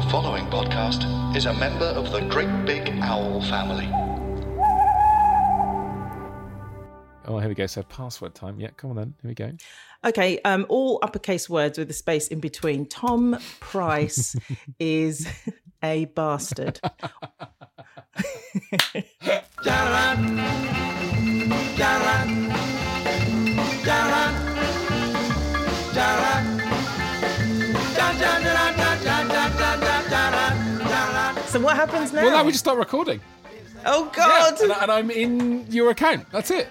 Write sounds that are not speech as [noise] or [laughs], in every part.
The following podcast is a member of the Great Big Owl family. Oh, here we go. So password time. Yeah, come on then. Here we go. Okay, um, all uppercase words with a space in between. Tom Price [laughs] is a bastard. [laughs] so what happens now? Well, now we just start recording. oh Yeah, God, and, and I'm in your account. That's it.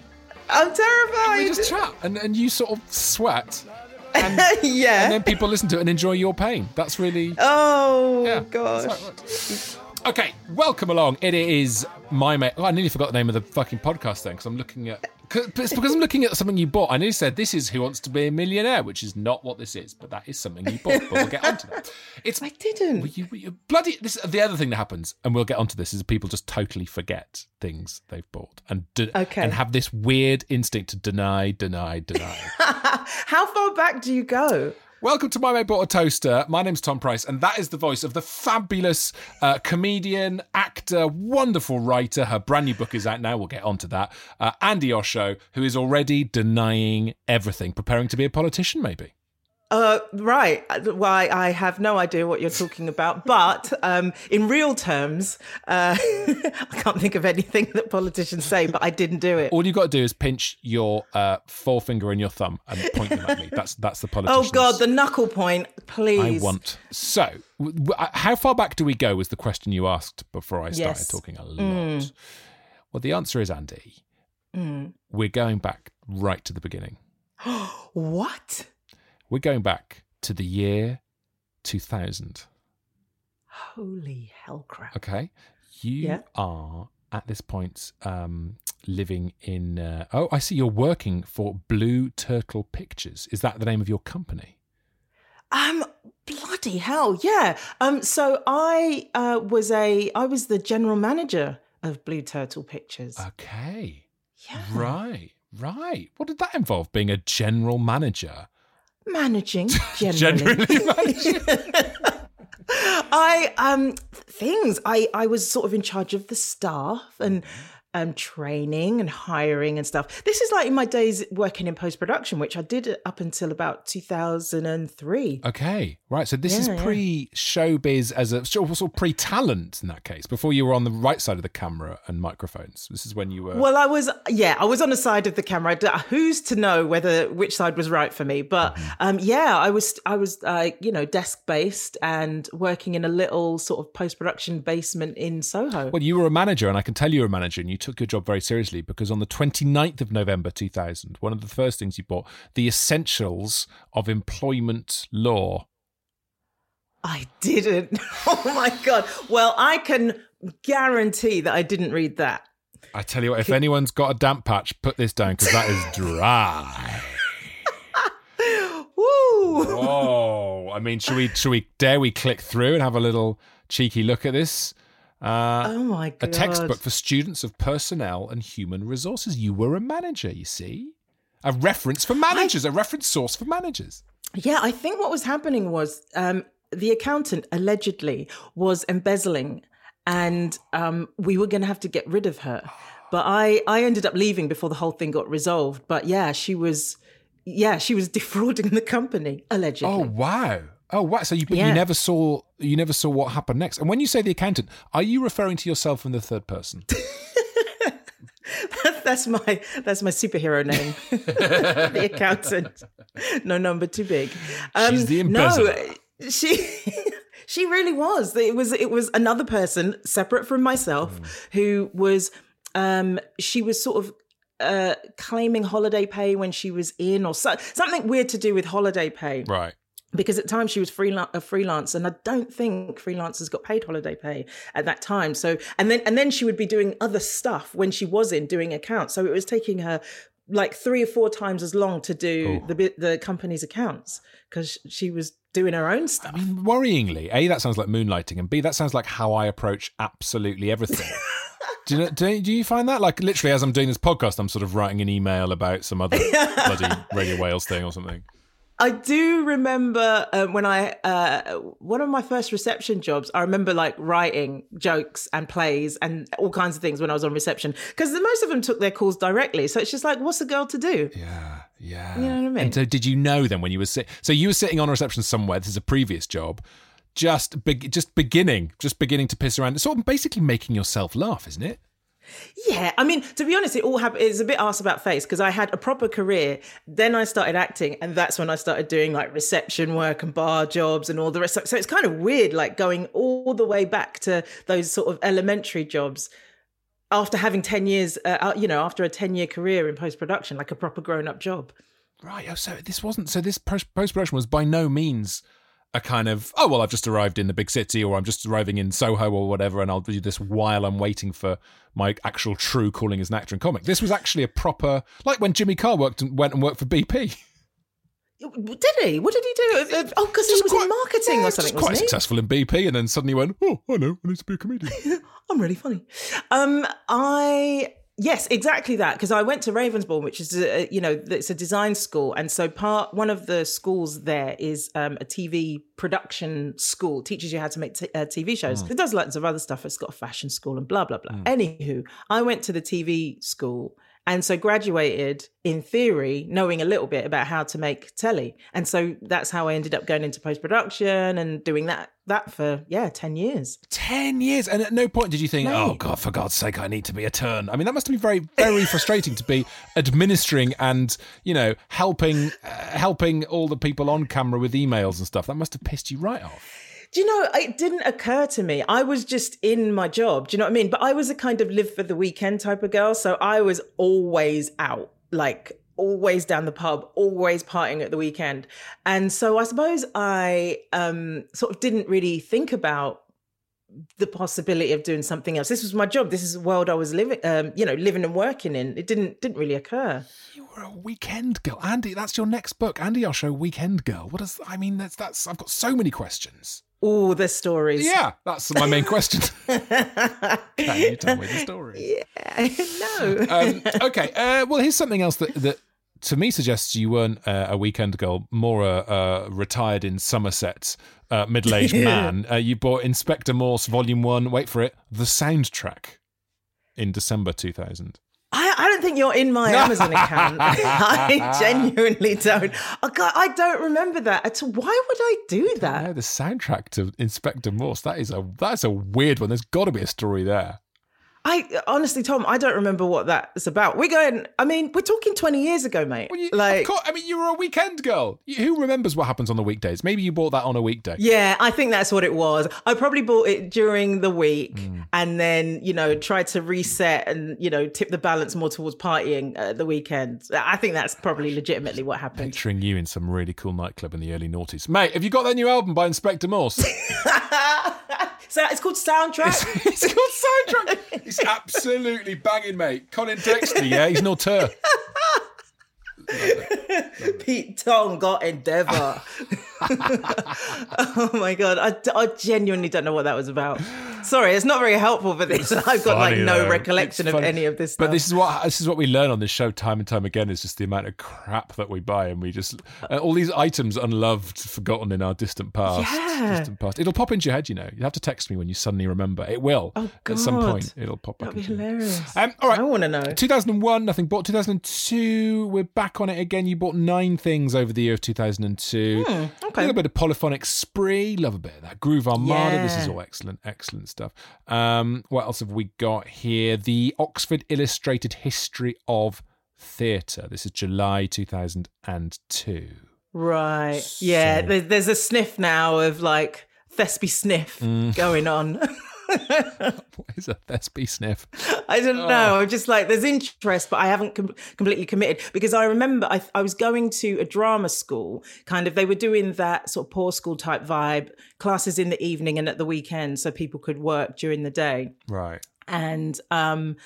I'm terrified. We just chat, and, and you sort of sweat, and, [laughs] yeah. and then people listen to it and enjoy your pain. That's really. oh Yeah, gosh. that's how it works. Okay, welcome along. It is my mate. Oh, I nearly forgot the name of the fucking podcast then because I'm looking at. It's because I'm looking at something you bought. I nearly said this is Who Wants to Be a Millionaire, which is not what this is, but that is something you bought. But we'll get onto that. [laughs] It's I didn't. Well, you, you bloody this the other thing that happens and we'll get onto this is people just totally forget things they've bought and de- Okay. and have this weird instinct to deny deny deny [laughs] How far back do you go? Welcome to my mate bought a toaster. My name's tom price and that is the voice of the fabulous uh, comedian actor wonderful writer. Her brand new book is out now. We'll get onto that. Uh, andi osho who is already denying everything preparing to be a politician maybe Uh, right. Why I have no idea what you're talking about, but um, in real terms, uh, [laughs] I can't think of anything that politicians say, but I didn't do it. all you got to do is pinch your uh, forefinger and your thumb and point them at me. That's that's the politician. [laughs] Oh God, the knuckle point, please. I want. So, w- w- uh, how far back do we go? Was the question you asked before I started Yes. talking a lot. Well, the answer is Andi. We're going back right to the beginning. [gasps] What? We're going back to the year 2000. Holy hell crap! Okay, you Yeah. are at this point um, living in. Uh, oh, I see. You're working for Blue Turtle Pictures. Is that the name of your company? Um, bloody hell, yeah. Um, so I uh, was a I was the general manager of Blue Turtle Pictures. Okay. yeah, Right, right. What did that involve? Being a general manager? Managing [laughs] generally. Generally [laughs] managing. I um things I I was sort of in charge of the staff and um training and hiring and stuff. This is like in my days working in post production, which I did up until about two thousand and three. Okay, right. So this Yeah, is pre showbiz as a sort of, pre talent in that case. Before you were on the right side of the camera and microphones. This is when you were. Well, I was yeah, I was on the side of the camera. Who's to know whether which side was right for me? But Mm-hmm. um, yeah, I was I was uh, you know desk based and working in a little sort of post production basement in Soho. Well, you were a manager, and I can tell you were a manager, and you took your job very seriously because on the 29th of November 2000, one of the first things you bought, The Essentials of Employment Law. I didn't. [laughs] Oh my god. Well, I can guarantee that I didn't read that. I tell you what, if anyone's got a damp patch, put this down because that is dry. [laughs] Woo! Whoa! I mean, should we? Should we? Dare we click through and have a little cheeky look at this? Uh, Oh my god! a textbook for students of personnel and human resources. You were a manager, you see. A reference for managers, a reference source for managers. Yeah, I think what was happening was um, the accountant allegedly was embezzling, and um, we were going to have to get rid of her. But I, I ended up leaving before the whole thing got resolved. But yeah, she was, yeah, she was [laughs] defrauding the company allegedly. Oh wow! Oh wow! So you but you never saw you never saw what happened next. And when you say the accountant, are you referring to yourself in the third person? [laughs] that's my that's my superhero name, [laughs] the accountant. No number too big. Um, She's the embezzler. No, she [laughs] she really was. It was it was another person separate from myself Hmm. who was um she was sort of uh, claiming holiday pay when she was in, or so, something weird to do with holiday pay. Right. Because at times she was freelance, a freelance, and I don't think freelancers got paid holiday pay at that time. So, and then and then she would be doing other stuff when she was in doing accounts. So it was taking her like three or four times as long to do the the company's accounts because she was doing her own stuff. I mean, worryingly, A, that sounds like moonlighting, and B, that sounds like how I approach absolutely everything. [laughs] do, you do, do you find that? Like, literally, as I'm doing this podcast, I'm sort of writing an email about some other [laughs] bloody Radio Wales thing or something. I do remember um, when I uh, one of my first reception jobs. I remember like writing jokes and plays and all kinds of things when I was on reception because most of them took their calls directly. So it's just like, what's a girl to do? Yeah, yeah. You know what I mean? And so, did you know then when you were sit? So you were sitting on a reception somewhere. This is a previous job. Just, be- just beginning, just beginning to piss around. Sort of basically making yourself laugh, isn't it? Yeah, I mean, to be honest, it all happened. It's a bit ass about face because I had a proper career. Then I started acting, and that's when I started doing like reception work and bar jobs and all the rest. So it's kind of weird, like going all the way back to those sort of elementary jobs after having ten years, uh, you know, after a ten-year career in post-production, like a proper grown-up job. Right. Oh, so this wasn't. So this post production was by no means a kind of oh well I've just arrived in the big city or I'm just arriving in Soho or whatever and I'll do this while I'm waiting for my actual true calling as an actor and comic. This was actually a proper like when Jimmy Carr worked and went and worked for BP. Did he? What did he do? Oh, because he was in marketing yeah, or something, quite he? successful in BP and then suddenly went oh I know I need to be a comedian. [laughs] I'm really funny. Um, I yes, exactly that because I went to Ravensbourne, which is a, you know it's a design school, and so part one of the schools there is um, a TV production school, teaches you how to make t- uh, TV shows. It does lots of other stuff. It's got a fashion school and blah blah blah. Anywho, I went to the TV school. And so graduated in theory, knowing a little bit about how to make telly. And so that's how I ended up going into post production and doing that that for yeah, 10 years. Ten years, and at no point did you think, "Oh God, for God's sake, I need to be a turn." I mean, that must be very, very [laughs] frustrating to be administering and you know helping, uh, helping all the people on camera with emails and stuff. That must have pissed you right off. Do you know, it didn't occur to me. I was just in my job. Do you know what I mean? But I was a kind of live for the weekend type of girl. So I was always out, like always down the pub, always partying at the weekend. And so I suppose I um, sort of didn't really think about the possibility of doing something else. This was my job. This is the world I was living, um, you know, living and working in. It didn't didn't really occur. You were a weekend girl, Andi. That's your next book, Andi Osho, Weekend Girl. What does I mean? That's that's. I've got so many questions. All the stories. Yeah, that's my main question. [laughs] Can you tell me the story? Yeah, no. um, okay. Uh, well, here's something else that that to me suggests you weren't uh, a weekend girl, more a, a retired in Somerset uh, middle-aged [laughs] man. Uh, you bought Inspector Morse Volume One. Wait for it, the soundtrack in December 2000. I, I don't think you're in my Amazon account. [laughs] I genuinely don't. Oh, I, can't- I don't remember that at all. Why would I do that? the soundtrack to Inspector Morse. That is a that's a weird one. There's got to be a story there. I honestly, Tom, I don't remember what that's about. We're going. I mean, we're talking 20 years ago, mate. Well, you, like, course, I mean, you were a weekend girl. Who remembers what happens on the weekdays? Maybe you bought that on a weekday. yeah, I think that's what it was. I probably bought it during the week Hmm. and then, you know, tried to reset and, you know, tip the balance more towards partying at the weekend. I think that's probably legitimately what happened. Picturing you in some really cool nightclub in the early noughties. Mate, have you got that new album by Inspector Morse? [laughs] so it's called Soundtrack. it's called Soundtrack. It's [laughs] absolutely banging, mate. Colin Dexter, yeah, he's no tur. [laughs] Pete Tong got Endeavour. [laughs] [laughs] oh my god, I, I genuinely don't know what that was about. Sorry, it's not very helpful for this. [laughs] I've got like no though. recollection It's of funny. any of this stuff. But this is what this is what we learn on this show time and time again is just the amount of crap that we buy and we just uh, all these items unloved, forgotten in our distant past. Yeah. Distant past. It'll pop into your head, you know. You have to text me when you suddenly remember. It will. Oh, At some God. point, it'll pop back That'd be into you. hilarious. Um, all right. I want to know. 2001, nothing bought. 2002, we're back on it again. You bought nine things over the year of 2002. Hmm, A okay. little bit of polyphonic spree. Love a bit of that. Groove Armada. This is all excellent, excellent stuff. Um, what else have we got here? The Oxford Illustrated History of Theatre. This is July 2002. Right. Yeah, So- there's, there's a sniff now of like Thespy sniff Mm. going on. [laughs] what is a Thesby sniff? I don't know. I'm just like, there's interest, but I haven't com- completely committed because I remember I, I was going to a drama school, kind of, they were doing that sort of poor school type vibe, classes in the evening and at the weekend so people could work during the day. Right. And, um,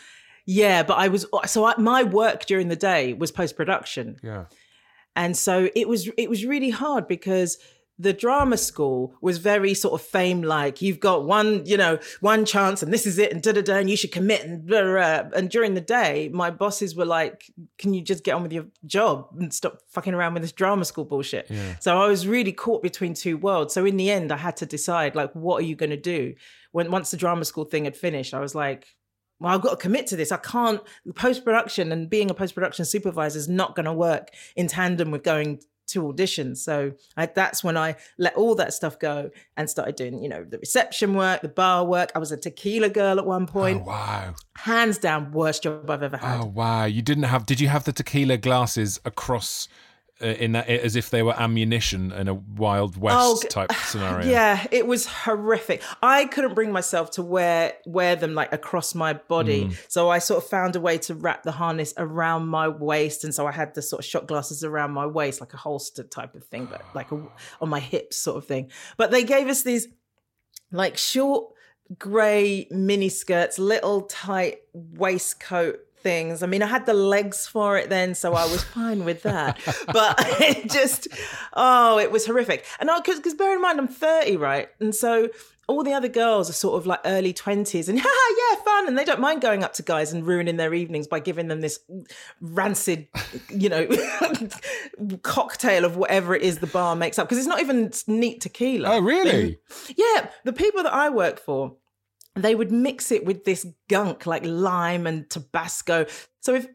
yeah, but I was so I, my work during the day was post production, Yeah. and so it was it was really hard because the drama school was very sort of fame like. You've got one you know one chance and this is it and da da da and you should commit and blah, blah, blah. and during the day my bosses were like can you just get on with your job and stop fucking around with this drama school bullshit? So I was really caught between two worlds. So in the end I had to decide like what are you going to do? When once the drama school thing had finished I was like well, I've got to commit to this. I can't post production and being a post production supervisor is not going to work in tandem with going to auditions. So I, that's when I let all that stuff go and started doing, you know, the reception work, the bar work. I was a tequila girl at one point. Oh, wow. Hands down, worst job I've ever oh, had. Oh wow. You didn't have? Did you have the tequila glasses across? Uh, in that, as if they were ammunition in a Wild West Oh, type [sighs] scenario. Yeah, it was horrific. I couldn't bring myself to wear wear them like across my body, Mm. so I sort of found a way to wrap the harness around my waist, and so I had the sort of shot glasses around my waist, like a holster type of thing, but like a, on my hips, sort of thing. But they gave us these like short grey mini skirts, little tight waistcoat things. I mean, I had the legs for it then, so I was fine with that. [laughs] But [laughs] it just, oh, it was horrific. And because because bear in mind, I'm 30, right? And so all the other girls are sort of like early 20s and [laughs] yeah, fun. And they don't mind going up to guys and ruining their evenings by giving them this rancid, you know, cocktail of whatever it is the bar makes up. Because it's not even neat tequila. Oh really? Yeah, the people that I work for, they would mix it with this gunk like lime and Tabasco. So if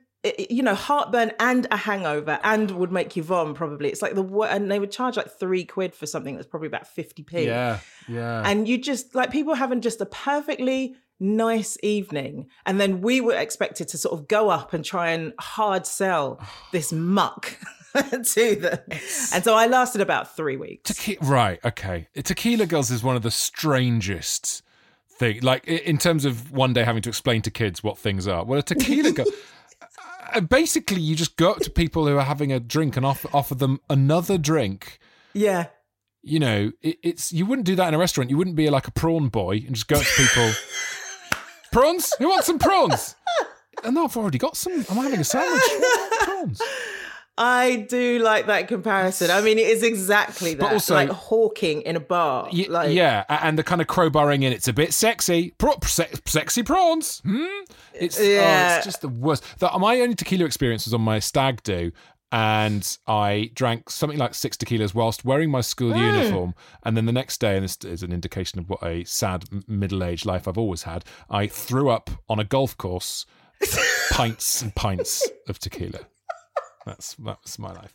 you know heartburn and a hangover and would make you vom probably it's like the and they would charge like three quid for something that's probably about 50p Yeah. Yeah. and you just like people having just a perfectly nice evening and then we were expected to sort of go up and try and hard sell [sighs] this muck [laughs] to them and so i lasted about three weeks right. Okay. Tequila Girls is one of the strangest thing. Like in terms of one day having to explain to kids what things are. Well, a tequila girl. [laughs] uh, Basically, you just go up to people who are having a drink and offer, offer them another drink. yeah You know, it, it's you wouldn't do that in a restaurant. You wouldn't be like a prawn boy and just go up to people. [laughs] prawns? Who wants some prawns? And no, I've already got some. I'm having a sandwich. prawns. I do like that comparison. I mean, it is exactly that. also- like hawking in a bar. Y- like, yeah, and the kind of crowbarring in. It's a bit sexy. Pro- se- sexy prawns. Hmm? It's, oh, it's just the worst. The, my only tequila experience was on my stag do, and I drank something like six tequilas whilst wearing my school uniform. And then the next day, and this is an indication of what a sad middle-aged life I've always had, I threw up on a golf course, [laughs] pints and pints of tequila. That's that was my life.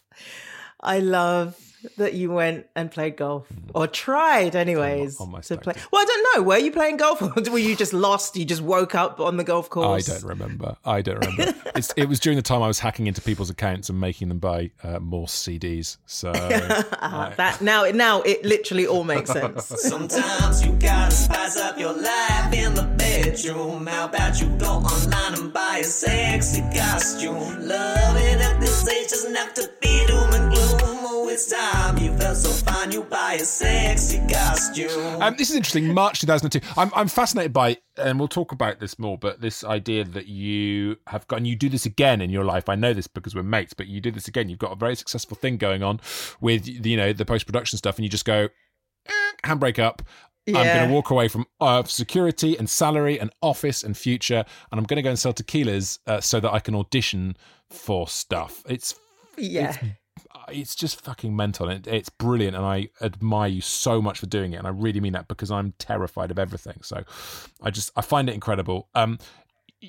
I love that you went and played golf or tried, anyways, my to play. Well, I don't know. Were you playing golf or [laughs] were you just lost? You just woke up on the golf course? I don't remember. I don't remember. [laughs] it's, it was during the time I was hacking into people's accounts and making them buy uh, more CDs. So [laughs] Ah, that now, now it literally all makes sense. Sometimes you gotta spice up your life in the bedroom. How about you go online and buy a sexy costume? At this age doesn't have to be doom and gloom. Oh, it's time you felt so fine, you buy a sexy costume. um, this is interesting. March 2002. I'm, I'm fascinated by, and we'll talk about this more, but this idea that you have got, and you do this again in your life. I know this because we're mates, but you do this again. You've got a very successful thing going on with, you know, the post production stuff, and you just go, eh, handbrake up. I'm going to walk away from uh, security and salary and office and future, and I'm going to go and sell tequilas uh, so that I can audition for stuff. It's yeah. it's just fucking mental. It, it's brilliant, and I admire you so much for doing it. And I really mean that because I'm terrified of everything. So I just I find it incredible. Um,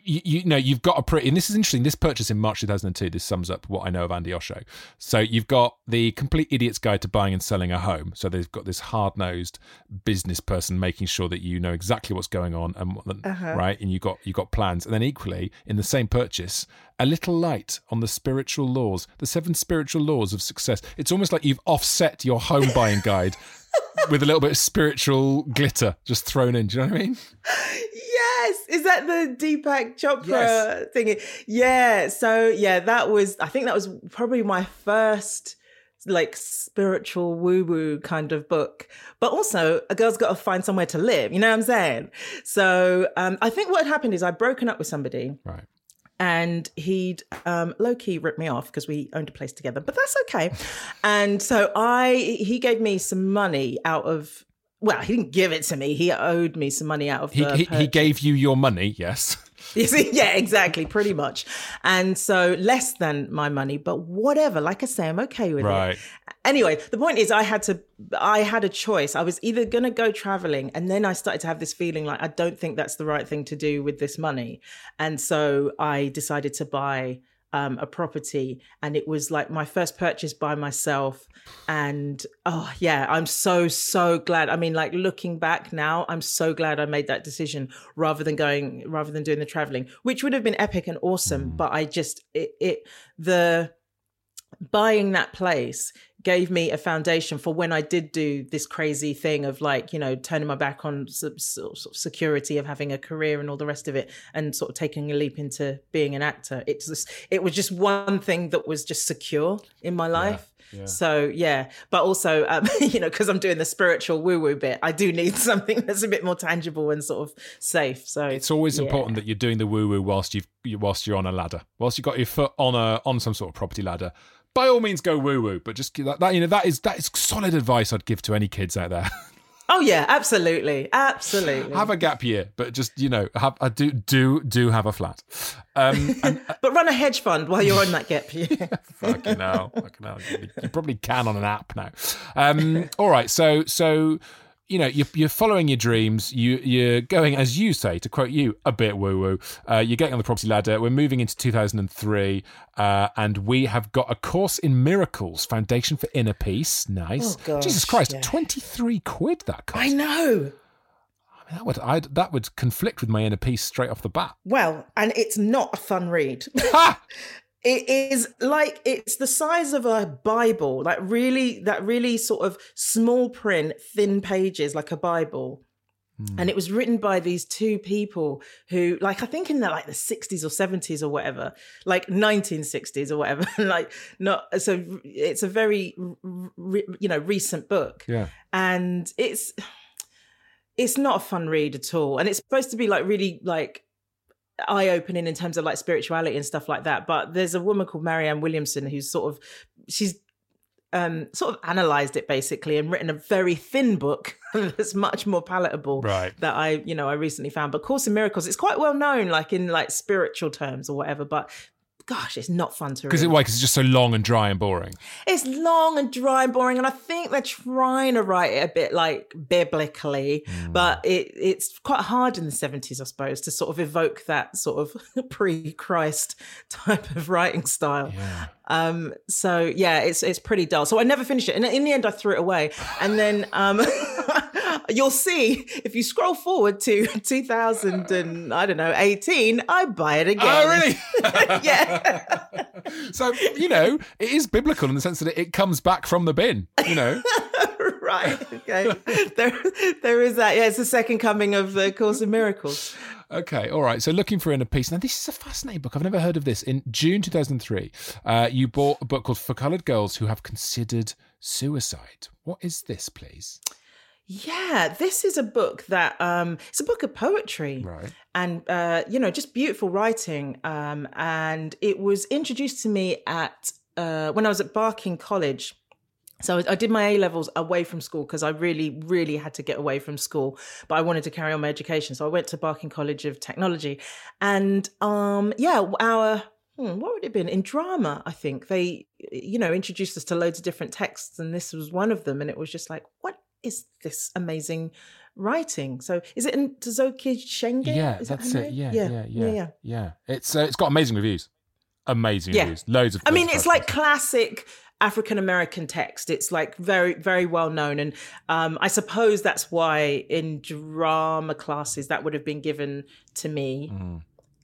you, you know you've got a pretty and this is interesting this purchase in march 2002 this sums up what i know of andi osho. So you've got the complete idiot's guide to buying and selling a home. So they've got this hard-nosed business person making sure that you know exactly what's going on and what- uh-huh. right? And you got you got plans. And then equally in the same purchase a little light on the spiritual laws the seven spiritual laws of success. It's almost like you've offset your home buying guide with a little bit of spiritual glitter just thrown in. Do you know what I mean? Yes, is that the Deepak Chopra Yes. thing? Yeah. So yeah, that was. I think that was probably my first like spiritual woo woo kind of book. But also, a girl's got to find somewhere to live. You know what I'm saying? So um, I think what had happened is I'd broken up with somebody Right. And he'd um, low key ripped me off because we owned a place together, but that's okay. And so I, he gave me some money out of. Well, he didn't give it to me. He owed me some money out of He, the. he, he gave you your money, yes. [laughs] You see, yeah, exactly, pretty much. And so less than my money, but whatever. Like I say, I'm okay with Right. it. Anyway, the point is, I had to, I had a choice. I was either going to go traveling, and then I started to have this feeling like I don't think that's the right thing to do with this money. And so I decided to buy um, a property, and it was like my first purchase by myself. And oh, yeah, I'm so, so glad. I mean, like looking back now, I'm so glad I made that decision rather than going, rather than doing the traveling, which would have been epic and awesome. But I just, it, it the, buying that place gave me a foundation for when I did do this crazy thing of like, you know, turning my back on sort of security of having a career and all the rest of it and sort of taking a leap into being an actor. It's just, it was just one thing that was just secure in my life. So yeah, but also, um, [laughs] you know, because I'm doing the spiritual woo woo bit, I do need [laughs] something that's a bit more tangible and sort of safe. So It's always yeah. important that you're doing the woo woo whilst you've whilst you're on a ladder, whilst you've got your foot on a on some sort of property ladder. By all means, go woo woo, but just that, that you know that is that is solid advice I'd give to any kids out there. [laughs] Oh yeah, absolutely, absolutely. have a gap year, but just you know, have I do do do have a flat. Um, [laughs] and but run a hedge fund while you're on that gap year. [laughs] fucking hell, fucking hell, you, you probably can on an app now. Um, all right, so so you know you're, you're following your dreams. You you're going as you say to quote you a bit woo woo. Uh, you're getting on the property ladder. We're moving into 2003, uh, and we have got a course in miracles, foundation for inner peace. Nice. Oh, gosh, Jesus Christ, yeah. 23 quid that cost. I know. I mean, that would I'd, that would conflict with my inner peace straight off the bat. Well, and it's not a fun read. [laughs] It is like it's the size of a bible like really that really sort of small print thin pages like a bible. Hmm. And it was written by these two people who like i think in the like the 60s or 70s or whatever like 1960s or whatever [laughs] like not so it's a very re, you know recent book. Yeah. and it's it's not a fun read at all. And it's supposed to be like really like eye opening in terms of like spirituality and stuff like that. But there's a woman called Marianne Williamson who's sort of she's um sort of analyzed it basically and written a very thin book [laughs] that's much more palatable Right. that I you know I recently found. But Course in Miracles, it's quite well known like in like spiritual terms or whatever, but gosh, it's not fun to read. Because it, why? Because it's just so long and dry and boring. It's long and dry and boring, and I think they're trying to write it a bit like biblically, but it it's quite hard in the seventies, I suppose, to sort of evoke that sort of [laughs] pre-Christ type of writing style. Yeah. Um, so yeah, it's it's pretty dull. So I never finished it, and in the end, I threw it away. And then um, [laughs] [laughs] you'll see if you scroll forward to [laughs] 2000 and I don't know 18, I buy it again. Oh, really? [laughs] yeah. so you know, it is biblical in the sense that it, comes back from the bin. You know. right. Okay. there, there is that. Yeah, it's the second coming of the Course in Miracles. Okay, all right. So looking for inner peace. Now, this is a fascinating book. I've never heard of this. In June 2003, uh, you bought a book called For Coloured Girls Who Have Considered Suicide. What is this, please? Yeah, this is a book that um, it's a book of poetry. Right. and uh, you know just beautiful writing um, and it was introduced to me at uh, when i was at barking college so I- did my A levels away from school because I really, really had to get away from school, but I wanted to carry on my education. So I went to Barking College of Technology, and um, yeah, our hmm, what would it have been in drama? I think they, you know, introduced us to loads of different texts, and this was one of them. And it was just like, what is this amazing writing? So is it Ntozake Shange? Yeah, Is that's it. Yeah, yeah, yeah, yeah, yeah. yeah. It's uh, it's got amazing reviews. Amazing Yeah. reviews. Loads of. I mean, it's like classic African American text. It's like very, very well known, and um, I suppose that's why in drama classes that would have been given to me. Mm-hmm.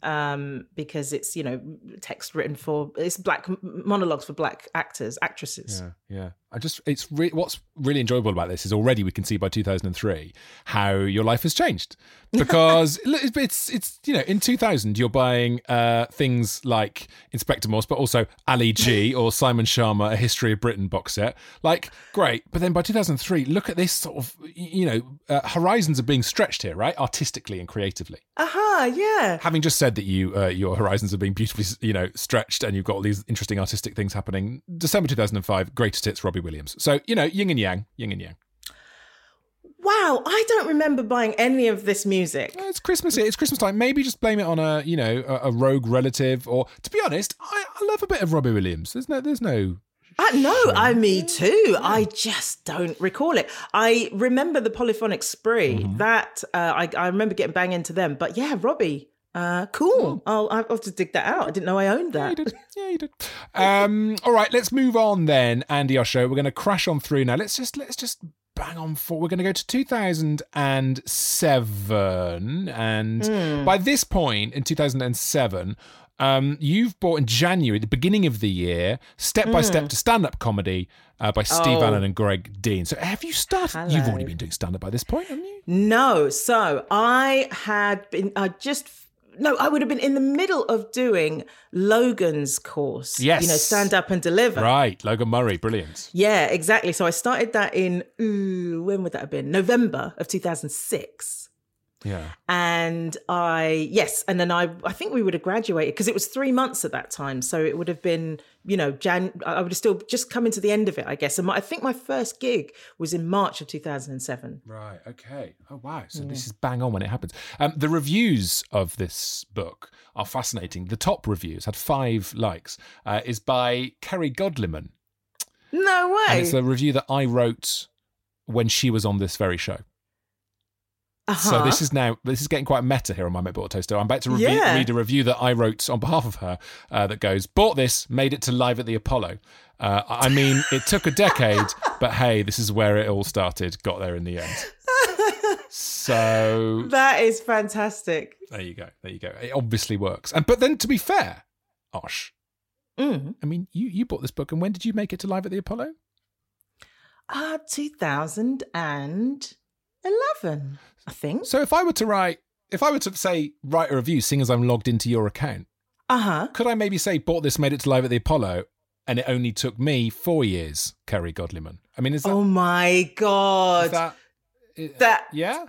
Um, because it's you know text written for it's black monologues for black actors actresses. Yeah, yeah. I just it's re- what's really enjoyable about this is already we can see by 2003 how your life has changed. [laughs] Because it's, it's it's you know in 2000 you're buying uh, things like Inspector Morse but also Ali G [laughs] or Simon Schama A History of Britain box set. Like great. But then by 2003 look at this sort of you know uh, horizons are being stretched here right? Artistically and creatively. Aha, yeah. having just said that you uh, your horizons are being beautifully you know stretched and you've got all these interesting artistic things happening December 2005 greatest hits Robbie Williams so you know yin and yang yin and yang Wow, I don't remember buying any of this music. It's Christmas it's Christmas time maybe just blame it on a you know a, a rogue relative or to be honest I, I love a bit of Robbie Williams there's no there's no Uh, no, I me too. I just don't recall it. I remember the polyphonic spree. Mm-hmm. That uh, I, I remember getting bang into them. But yeah, Robbie, uh, cool. I'll, I'll have to dig that out. I didn't know I owned Yeah, that. you did. Yeah, you did. Um, [laughs] all right, let's move on then, Andi Osho. We're going to crash on through now. Let's just let's just bang on for. We're going to go to 2007, and Hmm. by this point in 2007. Um, you've bought in January, the beginning of the year, Step by Step to Stand Up Comedy uh, by Steve Hmm. Oh. Allen and Greg Dean. So, have you started? You've already been doing stand up by this point, haven't you? No, so I had been. I just no. I would have been in the middle of doing Logan's course. Yes. you know, stand up and deliver. Right, Logan Murray, brilliant. Yeah, exactly. So I started that in ooh, when would that have been? November of two thousand six. Yeah. and I yes, and then I I think we would have graduated because it was three months at that time, so it would have been you know Jan. I would have still just coming to the end of it, I guess. And my, I think my first gig was in March of two thousand and seven. Right. Okay. Oh wow. So this is bang on when it happens. Um, the reviews of this book are fascinating. The top reviews had five likes. Uh, is by Kerry Godliman, No and way. it's a review that I wrote when she was on this very show. So Uh-huh. this is now this is getting quite meta here on my Milk Toaster. I'm about to review, Yeah. read a review that I wrote on behalf of her uh, that goes, "Bought this, made it to live at the Apollo." Uh, I mean, it took a decade, [laughs] but hey, this is where it all started. Got there in the end. So [laughs] that is fantastic. there you go. There you go. It obviously works. And but then to be fair, Osh, Mm. I mean, you you bought this book, and when did you make it to live at the Apollo? Uh, 2011, I think. So if I were to write, if I were to say write a review, seeing as I'm logged into your account, Uh huh. could I maybe say bought this, made it to live at the Apollo, and it only took me four years, Kerry Godliman? I mean, is that, Oh my god. is that, that yeah?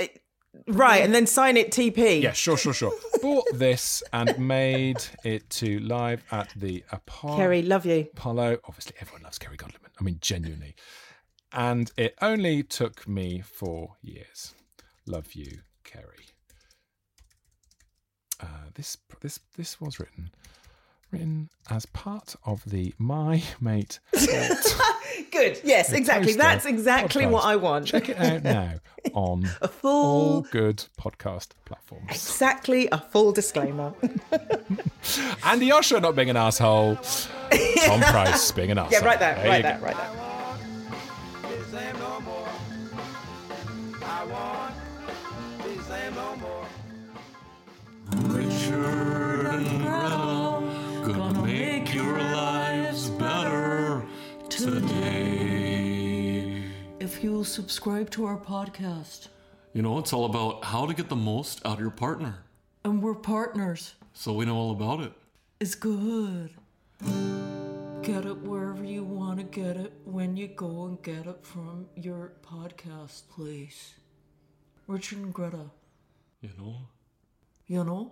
right, and then sign it TP. yeah, sure, sure, sure. [laughs] Bought this and made it to live at the Apollo. Kerry, love you. Apollo. Obviously, everyone loves Kerry Godliman. I mean, genuinely. And it only took me four years. Love you, Kerry. Uh, this this this was written written as part of the My Mate. [laughs] Good. Yes, exactly. That's exactly what. I want. Check it out now [laughs] on A all full, good podcast platforms. exactly a full disclaimer. [laughs] Andi Osho not being an asshole. Tom Price being an asshole. yeah, right there, There right there, go. right there. You'll subscribe to our podcast. You know, it's all about how to get the most out of your partner. And we're partners. So we know all about it. It's good. Get it wherever you want to get it when you go and get it from your podcast place. Richard and Greta, You know? you know?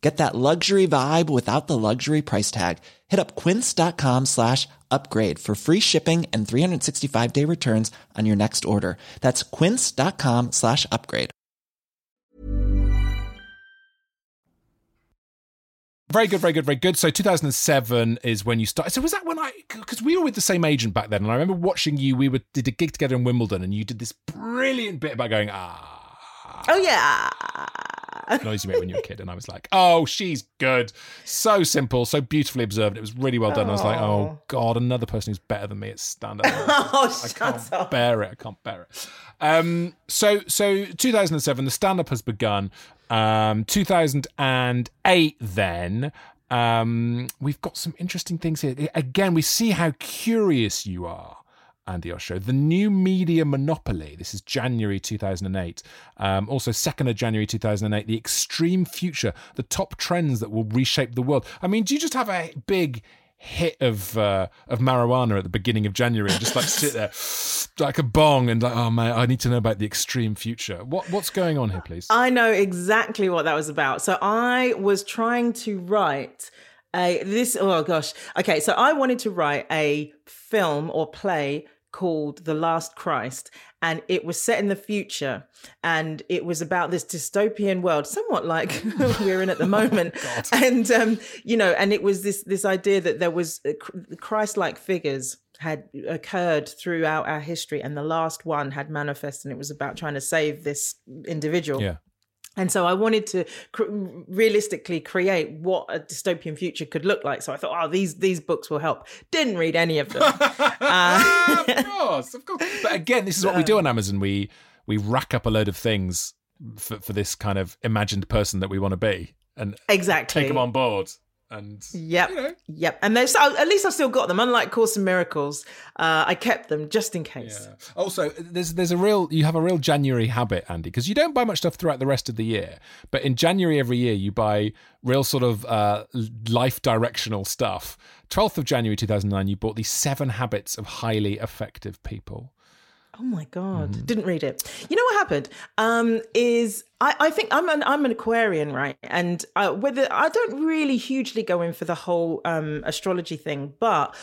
Get that luxury vibe without the luxury price tag. Hit up quince.com slash upgrade for free shipping and 365 day returns on your next order. That's quince.com slash upgrade. Very good, very good, very good. So 2007 is when you started. So was that when I? Because we were with the same agent back then, and I remember watching you. We were did a gig together in Wimbledon, and you did this brilliant bit about going ah. Oh yeah. [laughs] noise you made when you were a kid, and I was like, "Oh, she's good, so simple, so beautifully observed. It was really well done." I was like, "Oh God, another person who's better than me at stand up." [laughs] Oh, I can't up. bear it. I can't bear it. Um, so, so 2007, the stand up has begun. Um, 2008, then. Um, we've got some interesting things here. Again, we see how curious you are. Andi Osho. The new media monopoly. This is January 2008. Um, also, 2nd of January 2008. The extreme future. The top trends that will reshape the world. I mean, do you just have a big hit of uh, of marijuana at the beginning of January and just like sit there [sighs] like a bong and like, oh man, I need to know about the extreme future. What what's going on here, please? I know exactly what that was about. So I was trying to write a this oh gosh. Okay, so I wanted to write a film or play called The Last Christ and it was set in the future and it was about this dystopian world somewhat like [laughs] we're in at the [laughs] moment. [laughs] And um you know and it was this this idea that there was uh, Christ-like figures had occurred throughout our history and the last one had manifested and it was about trying to save this individual. Yeah. And so I wanted to cr- realistically create what a dystopian future could look like. So I thought, oh, these these books will help. Didn't read any of them. [laughs] Uh, of course, of course. But again, this is what we do on Amazon. We we rack up a load of things for, for this kind of imagined person that we want to be, and exactly. take them on board. And Yep. you know, Yep. And there's at least I've still got them. Unlike Course in Miracles, uh, I kept them just in case. Yeah. Also, there's there's a real you have a real January habit, Andi, because you don't buy much stuff throughout the rest of the year, but in January every year you buy real sort of uh, life directional stuff. 12th of January 2009, you bought the Seven Habits of Highly Effective People. Oh my god! Mm-hmm. Didn't read it. You know what happened? Um, is I, I think I'm an I'm an Aquarian, right? And uh, whether I don't really hugely go in for the whole um, astrology thing, but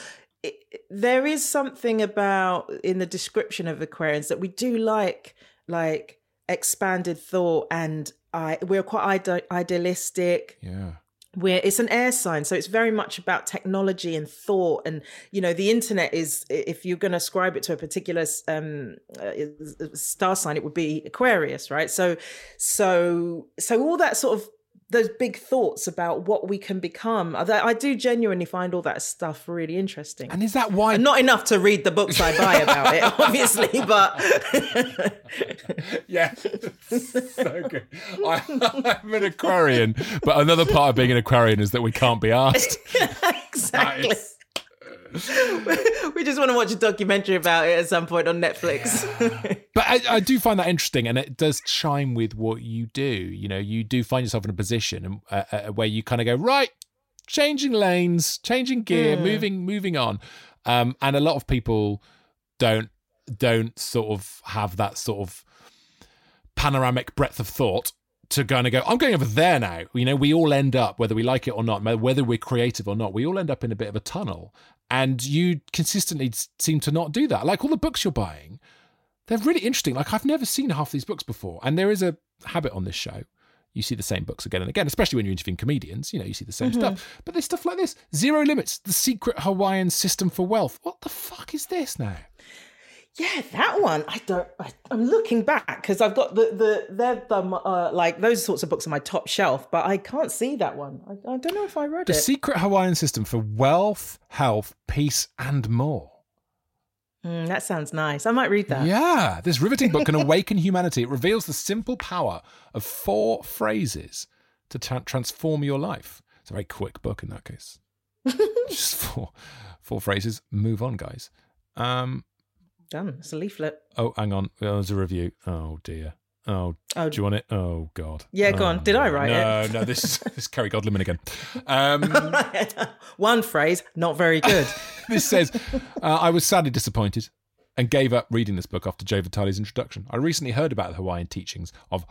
it, there is something about in the description of Aquarians that we do like, like expanded thought, and I we're quite ide- idealistic Yeah. Where it's an air sign so it's very much about technology and thought and you know the internet is if you're going to ascribe it to a particular um uh, star sign it would be aquarius right? So so so all that sort of those big thoughts about what we can become I, do genuinely find all that stuff really interesting And is that why? and not enough to read the books i buy about it [laughs] obviously but yeah, so good. I, I'm an Aquarian, but another part of being an Aquarian is that we can't be asked. [laughs] exactly. [laughs] we just want to watch a documentary about it at some point on Netflix. [laughs] But I, I do find that interesting, and it does chime with what you do. You know, you do find yourself in a position uh, uh, where you kind of go right, changing lanes, changing gear, moving, moving on. Um, and a lot of people don't don't sort of have that sort of panoramic breadth of thought to kind of go, I'm going over there now. You know, we all end up, whether we like it or not, whether we're creative or not, we all end up in a bit of a tunnel. And you consistently seem to not do that. Like all the books you're buying, they're really interesting. Like I've never seen half these books before. And there is a habit on this show. You see the same books again and again, especially when you're interviewing comedians. You know, you see the same mm-hmm. stuff. But there's stuff like this Zero Limits, The Secret Hawaiian System for Wealth. What the fuck is this now? Yeah, that one. I don't. I, I'm looking back because I've got the the they're the uh, like those sorts of books on my top shelf, but I can't see that one. I, I don't know if I read The it. The Secret Hawaiian System for Wealth, Health, Peace, and More. Mm, that sounds nice. I might read that. Yeah, this riveting book can awaken humanity. It reveals the simple power of four phrases to tra- transform your life. It's a very quick book in that case. [laughs] Just four, four phrases. Move on, guys. Um. Done. It's a leaflet. Oh, hang on. There's a review. Oh dear. Oh, Oh. do you want it? Oh God. Yeah, go on. Oh, Did I write no, it? No, This is [laughs] this is Kerry Godliman again. [laughs] Um, one phrase, not very good. [laughs] this says, uh, "I was sadly disappointed. and gave up reading this book after Joe Vitale's introduction. I recently heard about the Hawaiian teachings of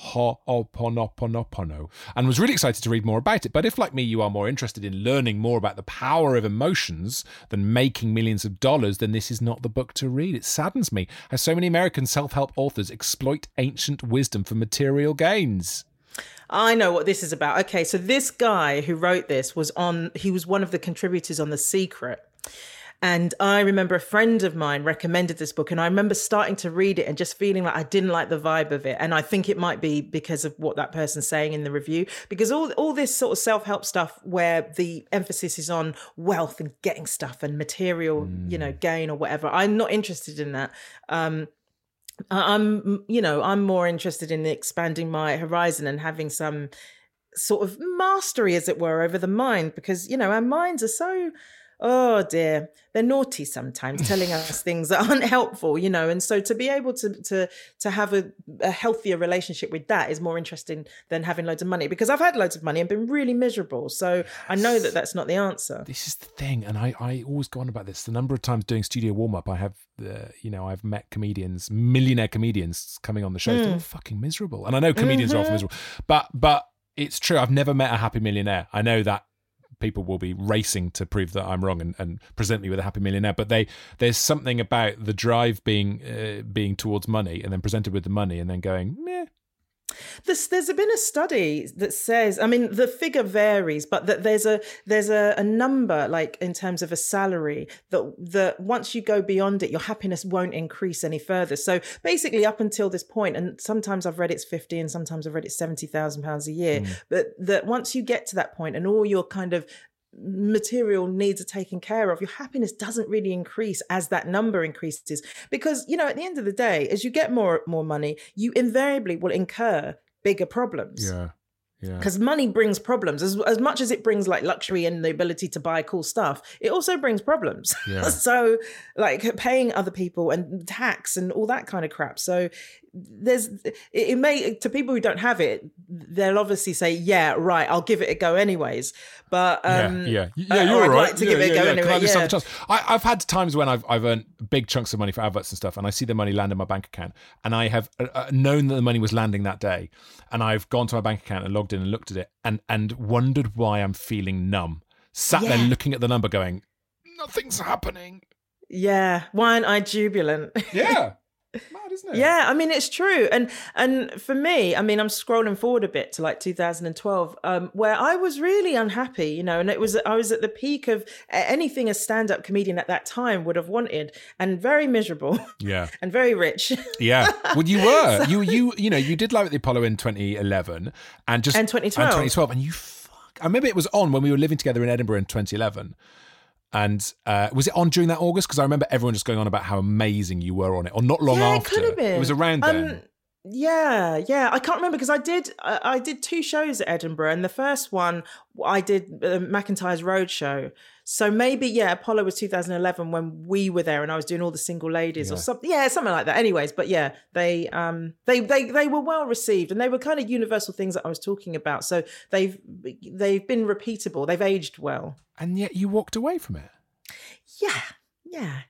Ho'oponopono and was really excited to read more about it. But if, like me, you are more interested in learning more about the power of emotions than making millions of dollars, then this is not the book to read. It saddens me how so many American self help authors exploit ancient wisdom for material gains. I know what this is about. Okay, so this guy who wrote this was on, he was one of the contributors on The Secret. And I remember a friend of mine recommended this book, and I remember starting to read it and just feeling like I didn't like the vibe of it. And I think it might be because of what that person's saying in the review, because all all this sort of self help stuff where the emphasis is on wealth and getting stuff and material, you know, gain or whatever. I'm not interested in that. Um, I'm, you know, I'm more interested in expanding my horizon and having some sort of mastery, as it were, over the mind, because you know our minds are so. Oh dear, they're naughty sometimes, telling us [laughs] things that aren't helpful, you know. And so to be able to to to have a, a healthier relationship with that is more interesting than having loads of money. Because I've had loads of money and been really miserable, so I know that that's not the answer. This is the thing, and I, I always go on about this. The number of times doing studio warm up, I have, uh, you know, I've met comedians, millionaire comedians coming on the show. They're all fucking miserable, and I know comedians are often miserable, but but it's true. I've never met a happy millionaire. I know that people will be racing to prove that I'm wrong and, and present me with a happy millionaire. But they there's something about the drive being uh, being towards money and then presented with the money and then going meh. This, there's been a study that says, I mean, the figure varies, but that there's a there's a, a number, like in terms of a salary, that that once you go beyond it, your happiness won't increase any further. So basically, up until this point, and sometimes I've read it's fifty, and sometimes I've read it's seventy thousand pounds a year. Hmm. But that once you get to that point, and all your kind of material needs are taken care of, your happiness doesn't really increase as that number increases. Because, you know, at the end of the day, as you get more more money, you invariably will incur bigger problems. Yeah, yeah. Because money brings problems. As, as much as it brings like luxury and the ability to buy cool stuff, it also brings problems. Yeah. [laughs] so, like paying other people and tax and all that kind of crap. So, there's it, may to people who don't have it, they'll obviously say, "Yeah, right, I'll give it a go anyways." But um, yeah, yeah, uh, yeah. or You're right. like to yeah, give it a yeah, go yeah. anyway. I've yeah. chance? I, I've had times when I've I've earned big chunks of money for adverts and stuff, and I see the money land in my bank account, and I have uh, uh, known that the money was landing that day, and I've gone to my bank account and logged in and looked at it, and and wondered why I'm feeling numb. Sat there looking at the number, going, nothing's happening. Yeah, why aren't i jubilant. Yeah, [laughs] mad, isn't it? Yeah, I mean it's true, and and for me, I mean I'm scrolling forward a bit to like 2012, um, where I was really unhappy, you know, and it was I was at the peak of anything a stand-up comedian at that time would have wanted, and very miserable, yeah. [laughs] and very rich, [laughs] Yeah. Well, you were. you you you know you did Live at the Apollo in 2011 and just And 2012. and 2012 and you fuck. I remember it was on when we were living together in Edinburgh in 2011. And uh, was it on during that August? Because I remember everyone just going on about how amazing you were on it, or not long yeah, after. it could have been. It was around Um, then. Yeah, yeah. I can't remember because I did I, I did two shows at Edinburgh, and the first one I did uh, McIntyre's Roadshow. So maybe yeah, Apollo was 2011 when we were there, and I was doing all the single ladies or something. Yeah, something like that. Anyways, but yeah, they um they they they were well received, and they were kind of universal things that I was talking about. So they've they've been repeatable. They've aged well. and yet you walked away from it. Yeah, yeah.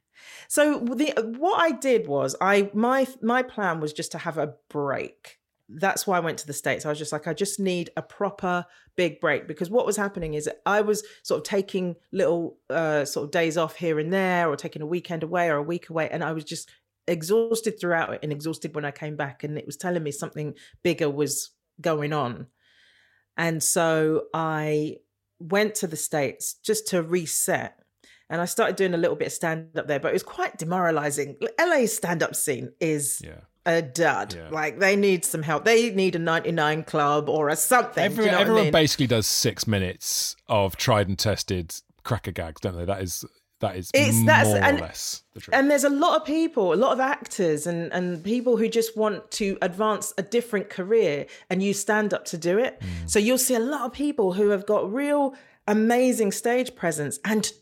So the what I did was I my my plan was just to have a break. That's why I went to the states. I was just like, I just need a proper big break because what was happening is I was sort of taking little uh, sort of days off here and there, or taking a weekend away or a week away, and I was just exhausted throughout it and exhausted when I came back, and it was telling me something bigger was going on. And so I went to the States just to reset. And I started doing a little bit of stand up there, but it was quite demoralizing. LA's stand up scene is Yeah. A dud. Yeah. Like they need some help. They need a 99 club or a something. Every, you know everyone I mean? basically does six minutes of tried and tested cracker gags, don't they? That is that is It's- more that's- or and- less the truth. and there's a lot of people, a lot of actors and, and people who just want to advance a different career and use stand up to do it. Mm. So you'll see a lot of people who have got real amazing stage presence and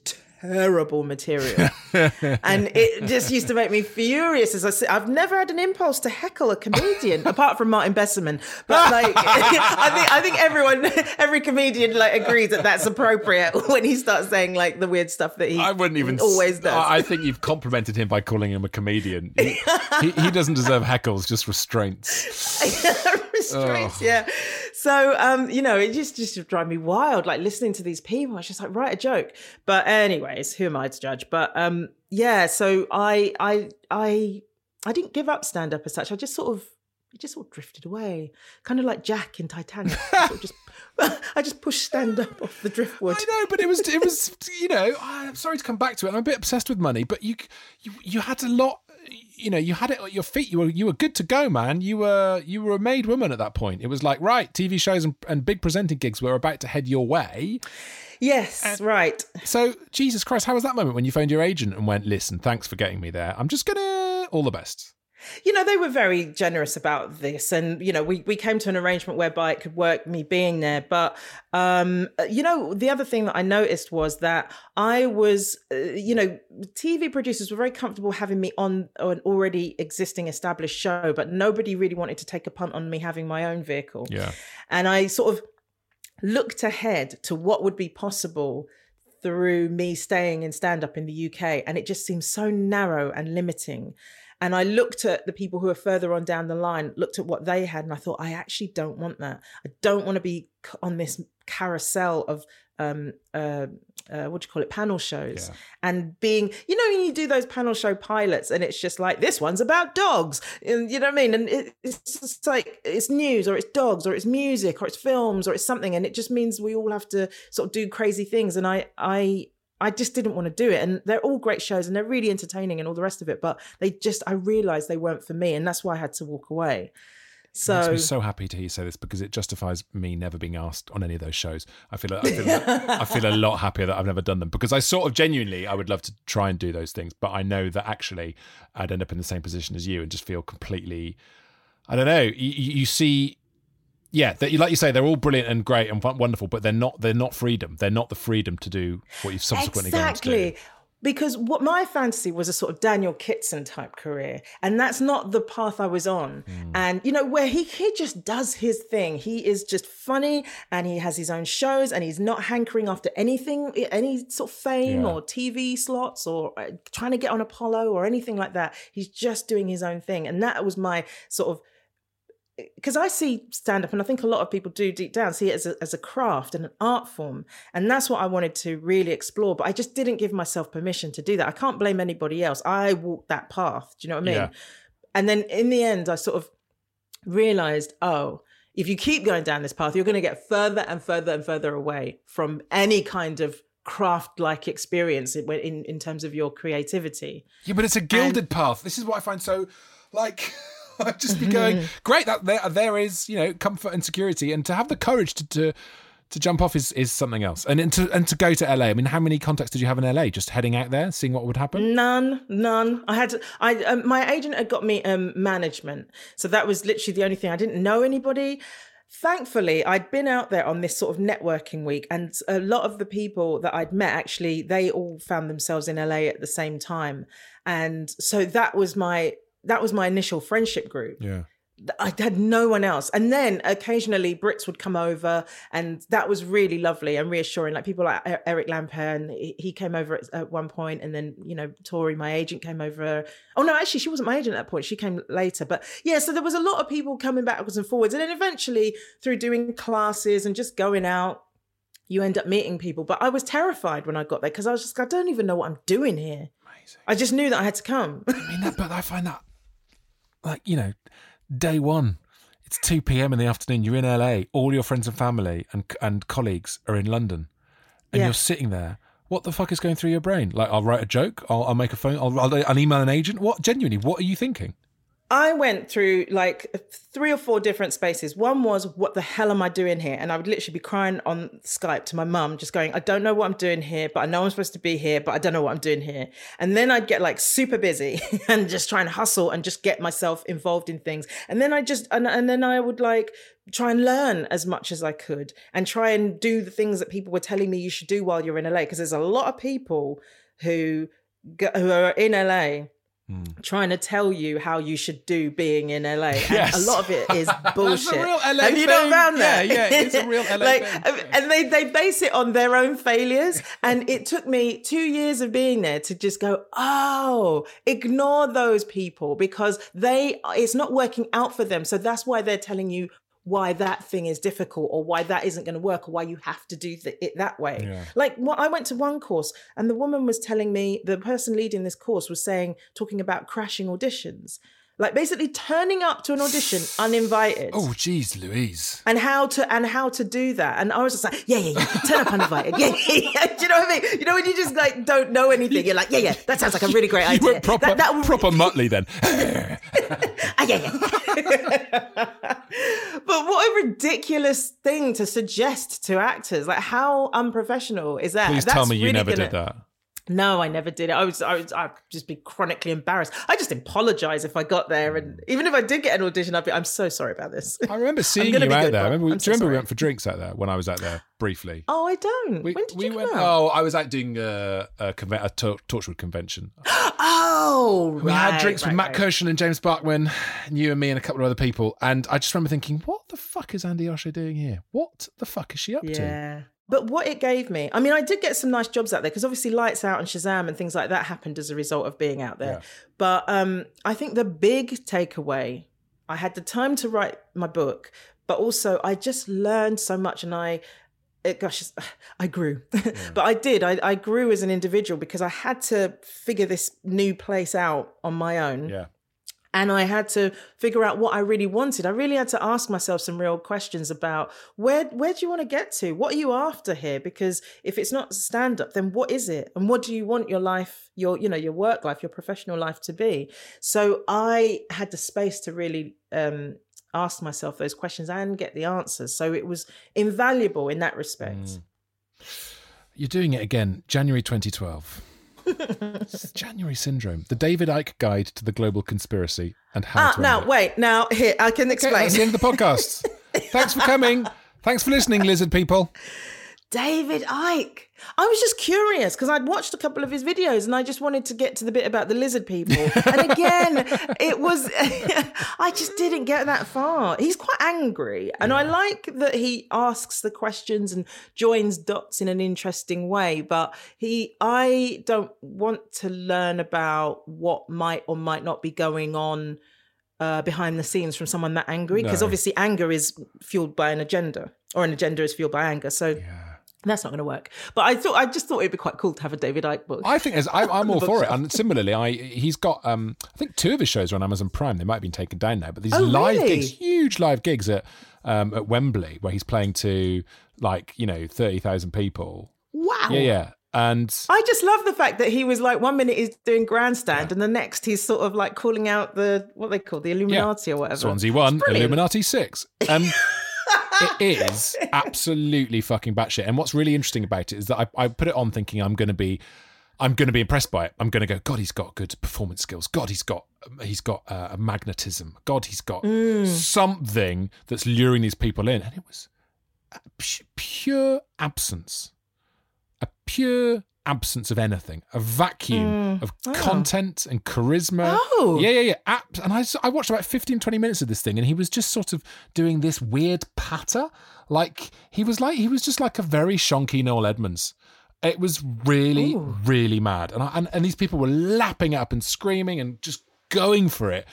terrible material. [laughs] and it just used to make me furious as I said, I've never had an impulse to heckle a comedian [laughs] apart from Martin Besserman. But like, [laughs] I think, I think everyone, every comedian like agrees that that's appropriate when he starts saying like the weird stuff that he I wouldn't even. always does. I think you've complimented him by calling him a comedian. He, he, he doesn't deserve heckles, just restraints. Restraints. Yeah. So, um, you know, it just just drive me wild, like listening to these people. I was just like, write a joke. But anyways, who am I to judge? But um, yeah. So I I I I didn't give up stand up as such. I just sort of it just sort of drifted away, kind of like Jack in Titanic. I sort of just [laughs] [laughs] I just pushed stand up off the driftwood. I know, but it was it was you know. I'm sorry to come back to it. I'm a bit obsessed with money, but you you you had a lot. You know, you had it at your feet. You were you were good to go, man. You were you were a made woman at that point. It was like right, TV shows and, and big presenting gigs were about to head your way. Yes, right. So Jesus Christ, how was that moment when you phoned your agent and went, "Listen, thanks for getting me there. I'm just gonna all the best." You know, they were very generous about this. And, you know, we, we came to an arrangement whereby it could work me being there. But, um, you know, the other thing that I noticed was that I was, uh, you know, TV producers were very comfortable having me on an already existing established show, but nobody really wanted to take a punt on me having my own vehicle. Yeah. And I sort of looked ahead to what would be possible through me staying in stand up in the UK. And it just seemed so narrow and limiting. And I looked at the people who are further on down the line, looked at what they had, and I thought, I actually don't want that. I don't want to be on this carousel of um uh, uh what do you call it? Panel shows. Yeah. and being you know when you do those panel show pilots and it's just like this one's about dogs. And you know what i mean? And it, it's just like it's news or it's dogs or it's music or it's films or it's something and it just means we all have to sort of do crazy things. And i i I just didn't want to do it. And they're all great shows and they're really entertaining and all the rest of it. But they just, I realized they weren't for me. And that's why I had to walk away. So I'm so happy to hear you say this because it justifies me never being asked on any of those shows. I feel I feel, I feel a lot happier that I've never done them because I sort of genuinely I would love to try and do those things, but I know that actually I'd end up in the same position as you and just feel completely. I don't know. You, you you see, yeah, that like you say they're all brilliant and great and wonderful, but they're not. They're not freedom. They're not the freedom to do what you've subsequently gone on to do. exactly. Because what my fantasy was a sort of Daniel Kitson type career, and that's not the path I was on. Hmm. And you know, where he he just does his thing. He is just funny, and he has his own shows, and he's not hankering after anything, any sort of fame Yeah. or TV slots or uh, trying to get on Apollo or anything like that. He's just doing his own thing, and that was my sort of because I see stand up, and I think a lot of people do deep down see it as a, as a craft and an art form. And that's what I wanted to really explore. But I just didn't give myself permission to do that. I can't blame anybody else. I walked that path. Do you know what I mean? Yeah. And then in the end, I sort of realized, oh, if you keep going down this path, you're going to get further and further and further away from any kind of craft like experience in, in, in terms of your creativity. Yeah, but it's a gilded path. This is what I find so like. [laughs] I'd [laughs] just be going [laughs] great. That there, there is you know comfort and security, and to have the courage to to, to jump off is, is something else. And and to and to go to LA. I mean, how many contacts did you have in LA? Just heading out there, seeing what would happen. None, none. I had I um, my agent had got me um management, so that was literally the only thing. I didn't know anybody. Thankfully, I'd been out there on this sort of networking week, and a lot of the people that I'd met actually they all found themselves in LA at the same time, and so that was my that was my initial friendship group. Yeah. I had no one else. And then occasionally Brits would come over, and that was really lovely and reassuring. Like people like Eric Lampaert, he he came over at, at one point, and then you know Tori, my agent, came over. Oh no, actually she wasn't my agent at that point. She came later. But yeah, so there was a lot of people coming backwards and forwards, and then eventually through doing classes and just going out. You end up meeting people, but I was terrified when I got there because I was just, I don't even know what I'm doing here. Amazing. I just knew that I had to come. I mean, that, but I find that like you know, day one. It's two p.m. in the afternoon. You're in LA. All your friends and family and and colleagues are in London, and Yeah. you're sitting there. What the fuck is going through your brain? Like, I'll write a joke. I'll, I'll make a phone. I'll, I'll, I'll email an agent. What? Genuinely, what are you thinking? I went through like three or four different spaces. One was, what the hell am I doing here? And I would literally be crying on Skype to my mum, just going, I don't know what I'm doing here, but I know I'm supposed to be here, but I don't know what I'm doing here. And then I'd get like super busy [laughs] and just try and hustle and just get myself involved in things. And then I just, and, and then I would like try and learn as much as I could and try and do the things that people were telling me you should do while you're in LA. Because there's a lot of people who, who are in LA Mm. trying to tell you how you should do being in LA. And Yes. a lot of it is [laughs] bullshit. real LA Have you not found that? Yeah, yeah, it's a real [laughs] LA like, thing. Um, and they, they base it on their own failures. And it took me two years of being there to just go, oh, ignore those people because they, it's not working out for them. So that's why they're telling you why that thing is difficult or why that isn't going to work or why you have to do th- it that way. Yeah. Like what I went to one course and the woman was telling me the person leading this course was saying talking about crashing auditions. Like basically turning up to an audition uninvited. Oh, geez, Louise. And how to and how to do that, and I was just like, yeah, yeah, yeah, turn up uninvited, yeah, [laughs] yeah, yeah. Do you know what I mean? You know when you just like don't know anything, you're like, yeah, yeah, that sounds like a really great You idea. went proper, that, that would- proper Muttley then. [laughs] [laughs] Ah, yeah, yeah. but what a ridiculous thing to suggest to actors! Like, how unprofessional is that? Please tell That's me you really never gonna- did that. No, I never did it. I was, I was, I'd just be chronically embarrassed. I just apologize if I got there, and even if I did get an audition, I'd be, I'm so sorry about this. I remember [laughs] seeing you out there. Bob. Remember, I'm do so you remember we went for drinks out there when I was out there briefly? Oh, I don't. We, when did we you went. Oh, I was out doing a, a, a Tor- Torchwood convention. [gasps] Oh, right. We had right, drinks with Matt right. Kirshen and James Bachman, and you and me and a couple of other people. And I just remember thinking, what the fuck is Andi Osho doing here? What the fuck is she up to? Yeah. But what it gave me, I mean, I did get some nice jobs out there because obviously Lights Out and Shazam and things like that happened as a result of being out there. Yeah. But um, I think the big takeaway, I had the time to write my book, but also I just learned so much and I, it, gosh, [sighs] I grew. [laughs] but I did. I, I grew as an individual because I had to figure this new place out on my own Yeah. And I had to figure out what I really wanted. I really had to ask myself some real questions about where where do you want to get to? What are you after here? Because if it's not stand up, then what is it? And what do you want your life, your you know, your work life, your professional life to be? So I had the space to really um ask myself those questions and get the answers. So it was invaluable in that respect. You're doing it again, January 2012. January syndrome, the David Icke Guide to the Global Conspiracy and how Ah, to now it. wait, now here I can Okay, explain. that's the end of the podcast. Thanks for coming. [laughs] Thanks for listening, lizard people. David Icke. I was just curious because I'd watched a couple of his videos and I just wanted to get to the bit about the lizard people. And again, [laughs] it was, [laughs] I just didn't get that far. He's quite angry. And I like that he asks the questions and joins dots in an interesting way. But he, I don't want to learn about what might or might not be going on. Uh, behind the scenes from someone that angry because No. obviously anger is fueled by an agenda or an agenda is fueled by anger so that's not going to work. But I thought I just thought it'd be quite cool to have a David Icke book. I think as I, [laughs] I'm all for it. And similarly, I he's got um I think two of his shows are on Amazon Prime. They might have been taken down now, but these Oh, live really? gigs, huge live gigs at um at Wembley, where he's playing to like you know thirty thousand people. wow. Yeah, yeah, and I just love the fact that he was like one minute he's doing grandstand and the next he's sort of like calling out the what they call the Illuminati or whatever. Swansea one, Illuminati six. Um, [laughs] [laughs] it is absolutely fucking batshit. And what's really interesting about it is that I, I put it on thinking I'm going to be, I'm going to be impressed by it. I'm going to go, God, he's got good performance skills. God, he's got, he's got uh, a magnetism. God, he's got Mm. something that's luring these people in. And it was pure absence, a pure absence of anything, a vacuum of content and charisma. Mm. Oh. yeah, yeah, yeah. Ab- and I watched about 15, 20 minutes of this thing, and he was just sort of doing this weird patter. Like he was like he was just like a very shonky Noel Edmonds. It was really, really mad, and, I, and and these people were lapping it up and screaming and just going for it.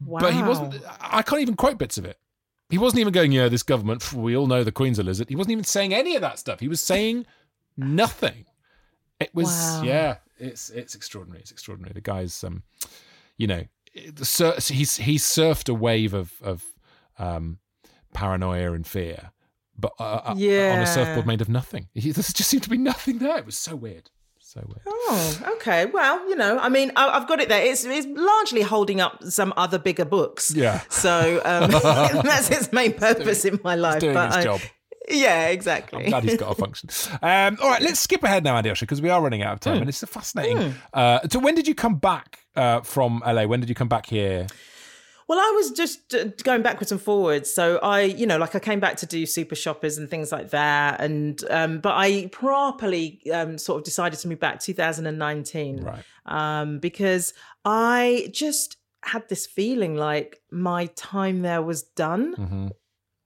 But he wasn't. I can't even quote bits of it. He wasn't even going, yeah, this government, we all know the Queen's a lizard. He wasn't even saying any of that stuff. He was saying nothing. It was, Wow. yeah, it's it's extraordinary. It's extraordinary. The guy's, um, you know, the sur- he's he's surfed a wave of of um, paranoia and fear, but uh, uh, on a surfboard made of nothing. He, there just seemed to be nothing there. It was so weird. So weird. Oh, okay. Well, you know, I mean, I, I've got it there. It's it's largely holding up some other bigger books. Yeah. So um, [laughs] that's its main purpose in my life. doing but its I- job. Yeah, exactly. I'm glad he's got a function. Um, all right, let's skip ahead now, Andi because we are running out of time, and it's fascinating. Uh, so, when did you come back uh, from LA? When did you come back here? Well, I was just uh, going backwards and forwards. So I, you know, like I came back to do super shoppers and things like that. And, um, but I properly um, sort of decided to move back 2019. Right. Um, because I just had this feeling like my time there was done. Mm-hmm.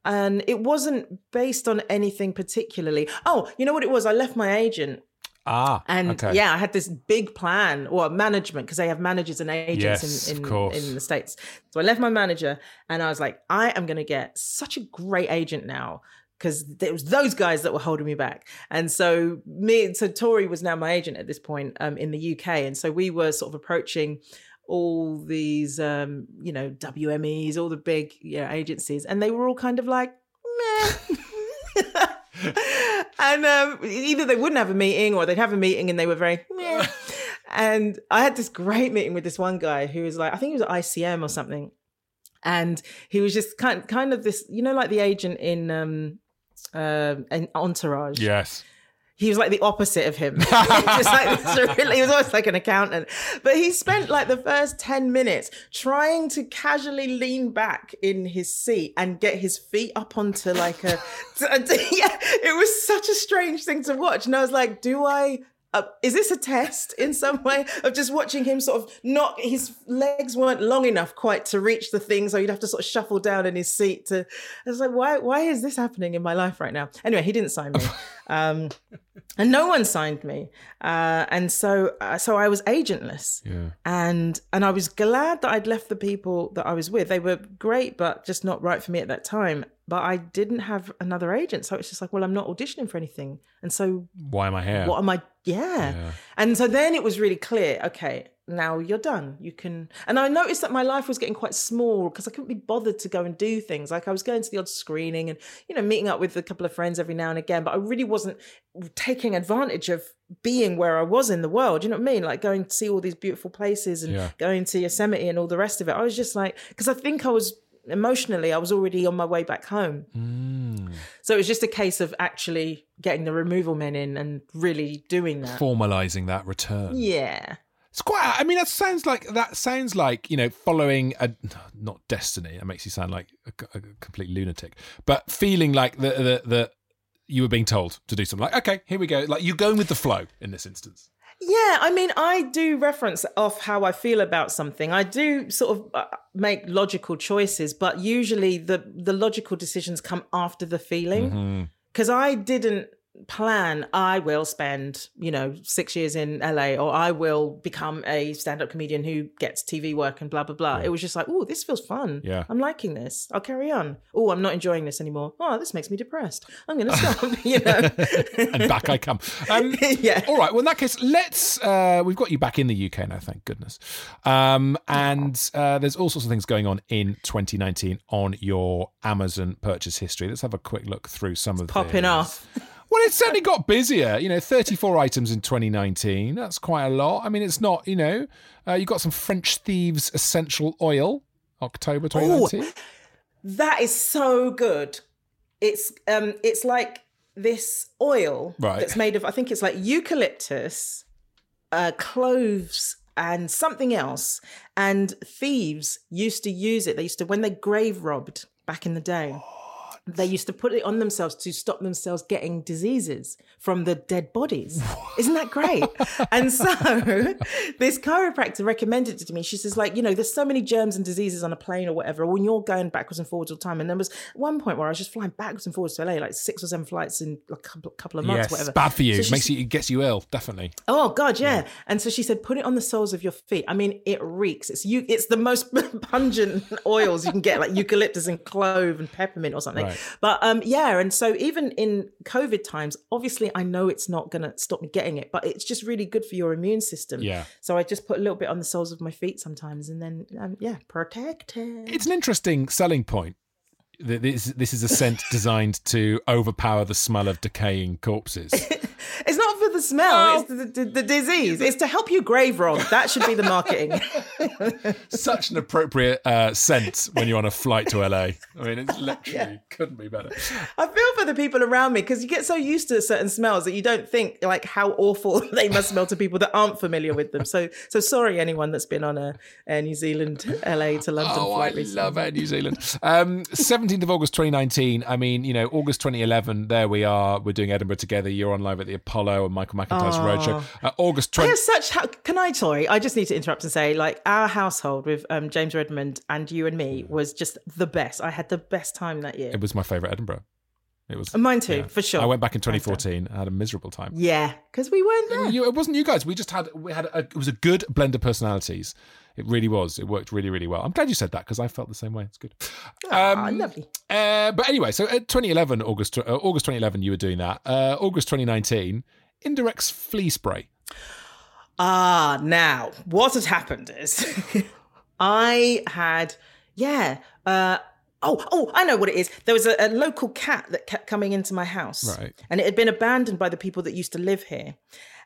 And it wasn't based on anything particularly. Oh, you know what it was? I left my agent Ah, and okay. yeah, I had this big plan or management because they have managers and agents Yes, in, in, in the States. So I left my manager and I was like, I am going to get such a great agent now because it was those guys that were holding me back. And so me, so Tori was now my agent at this point um, in the UK. And so we were sort of approaching all these, um, you know, WMEs, all the big you know, agencies, and they were all kind of like, meh. [laughs] [laughs] and um, either they wouldn't have a meeting or they'd have a meeting and they were very meh. [laughs] and I had this great meeting with this one guy who was like, I think he was at ICM or something. And he was just kind kind of this, you know, like the agent in um uh, in Entourage Yes. He was like the opposite of him. [laughs] [laughs] Just like really, he was almost like an accountant. But he spent like the first 10 minutes trying to casually lean back in his seat and get his feet up onto like a. [laughs] yeah, it was such a strange thing to watch. And I was like, do I. Uh, is this a test in some way of just watching him sort of not his legs weren't long enough quite to reach the thing so he'd have to sort of shuffle down in his seat to I was like why why is this happening in my life right now? Anyway he didn't sign me. [laughs] Um and no one signed me. Uh, and so uh, so I was agentless. Yeah. and and I was glad that I'd left the people that I was with. They were great but just not right for me at that time but I didn't have another agent so it's just like well I'm not auditioning for anything and so Why am I here? what am I yeah. Yeah. and so then it was really clear okay now you're done you can and I noticed that my life was getting quite small because I couldn't be bothered to go and do things like I was going to the odd screening and you know meeting up with a couple of friends every now and again but I really wasn't taking advantage of being where I was in the world you know what I mean like going to see all these beautiful places and Yeah. going to Yosemite and all the rest of it I was just like because I think I was emotionally I was already on my way back home Mm. so it was just a case of actually getting the removal men in and really doing that Formalizing that return. yeah It's quite. I mean, that sounds like that sounds like you know following a not destiny. That makes you sound like a, a complete lunatic. But feeling like the the the you were being told to do something. Like okay, here we go. Like you're going with the flow in this instance. Yeah, I mean, I do reference off how I feel about something. I do sort of uh, make logical choices, but usually the the logical decisions come after the feeling. Because I didn't plan I will spend, you know, six years in LA or I will become a stand-up comedian who gets TV work and blah blah blah. It was just like, oh, this feels fun. Yeah. I'm liking this. I'll carry on. Oh, I'm not enjoying this anymore. Oh, this makes me depressed. I'm gonna stop, [laughs] you know. [laughs] and back I come. Um, [laughs] Yeah. All right. Well, in that case, let's. Uh, we've got you back in the UK now, thank goodness. Um, and uh, there's all sorts of things going on in 2019 on your Amazon purchase history. Let's have a quick look through some of Popping these. off. Well, it certainly got busier. You know, 34 items in 2019. That's quite a lot. I mean, it's not. You know, uh, you got some French Thieves essential oil, October 2019. That is so good. It's um it's like this oil Right. that's made of I think it's like eucalyptus, uh cloves and something else. And thieves used to use it. They used to when they grave robbed back in the day. They used to put it on themselves to stop themselves getting diseases from the dead bodies. Isn't that great? [laughs] and so [laughs] this chiropractor recommended it to me. She says, like, you know, there's so many germs and diseases on a plane or whatever, when you're going backwards and forwards all the time. And there was one point where I was just flying backwards and forwards to LA, like six or seven flights in a couple, couple of months, Yes, whatever. bad for you. So It makes you. It gets you ill. Definitely. Oh God, yeah. Mm. And so she said, put it on the soles of your feet. I mean, it reeks. It's you. It's the most [laughs] pungent oils you can get, like eucalyptus and clove and peppermint or something. Right. But um, yeah. And so even in COVID times, obviously, I know it's not going to stop me getting it, but it's just really good for your immune system. Yeah. So I just put a little bit on the soles of my feet sometimes, and then um, yeah, protected. It's an interesting selling point. that This, this is a scent designed to overpower the smell of decaying corpses. [laughs] It's not the smell. It's the, the, the disease. It's to help you grave rob. That should be the marketing. [laughs] Such an appropriate uh, scent when you're on a flight to LA. I mean, it's literally couldn't be better. I feel for the people around me because you get so used to certain smells that you don't think like how awful [laughs] they must smell to people that aren't familiar with them. So, so sorry anyone that's been on a Air New Zealand LA to London Oh, I flight recently. love Air New Zealand. Um, 17th of August 2019. I mean, you know, August 2011, there we are. We're doing Edinburgh together. You're on live at the Apollo and Michael McIntyre's Roadshow. Uh, August I 20. have such. How, can I? Sorry, I just need to interrupt and say, like, our household with um, James Redmond and you and me was just the best. I had the best time that year. It was my favourite Edinburgh. It was. Mine too, for sure. I went back in 2014. I had a miserable time. Yeah, because we weren't there. You, it wasn't you guys. We just had we had a, it was a good blend of personalities. It really was. It worked really really well. I'm glad you said that because I felt the same way. It's good. Ah, lovely. Uh, but anyway, so at 2011 August uh, August 2011 you were doing that. Uh, August 2019 Indorex flea spray. Ah, now what had happened is [laughs] I had, yeah. Uh, oh, oh, I know what it is. There was a, a local cat that kept coming into my house, Right. and it had been abandoned by the people that used to live here.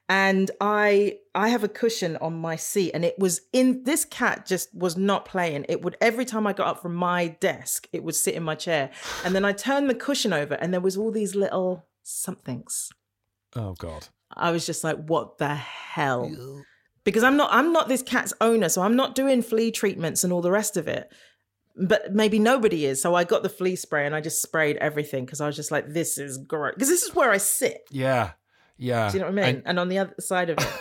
And I, I have a cushion on my seat, and it was in. This cat just was not playing. It would every time I got up from my desk, it would sit in my chair, and then I turned the cushion over, and there was all these little somethings. Oh God. I was just like, what the hell? Because I'm not I'm not this cat's owner, so I'm not doing flea treatments and all the rest of it. But maybe nobody is. So I got the flea spray and I just sprayed everything because I was just like, this is great. Because this is where I sit. Yeah. Yeah. Do you know what I mean? And- And, on the other side of it. [laughs]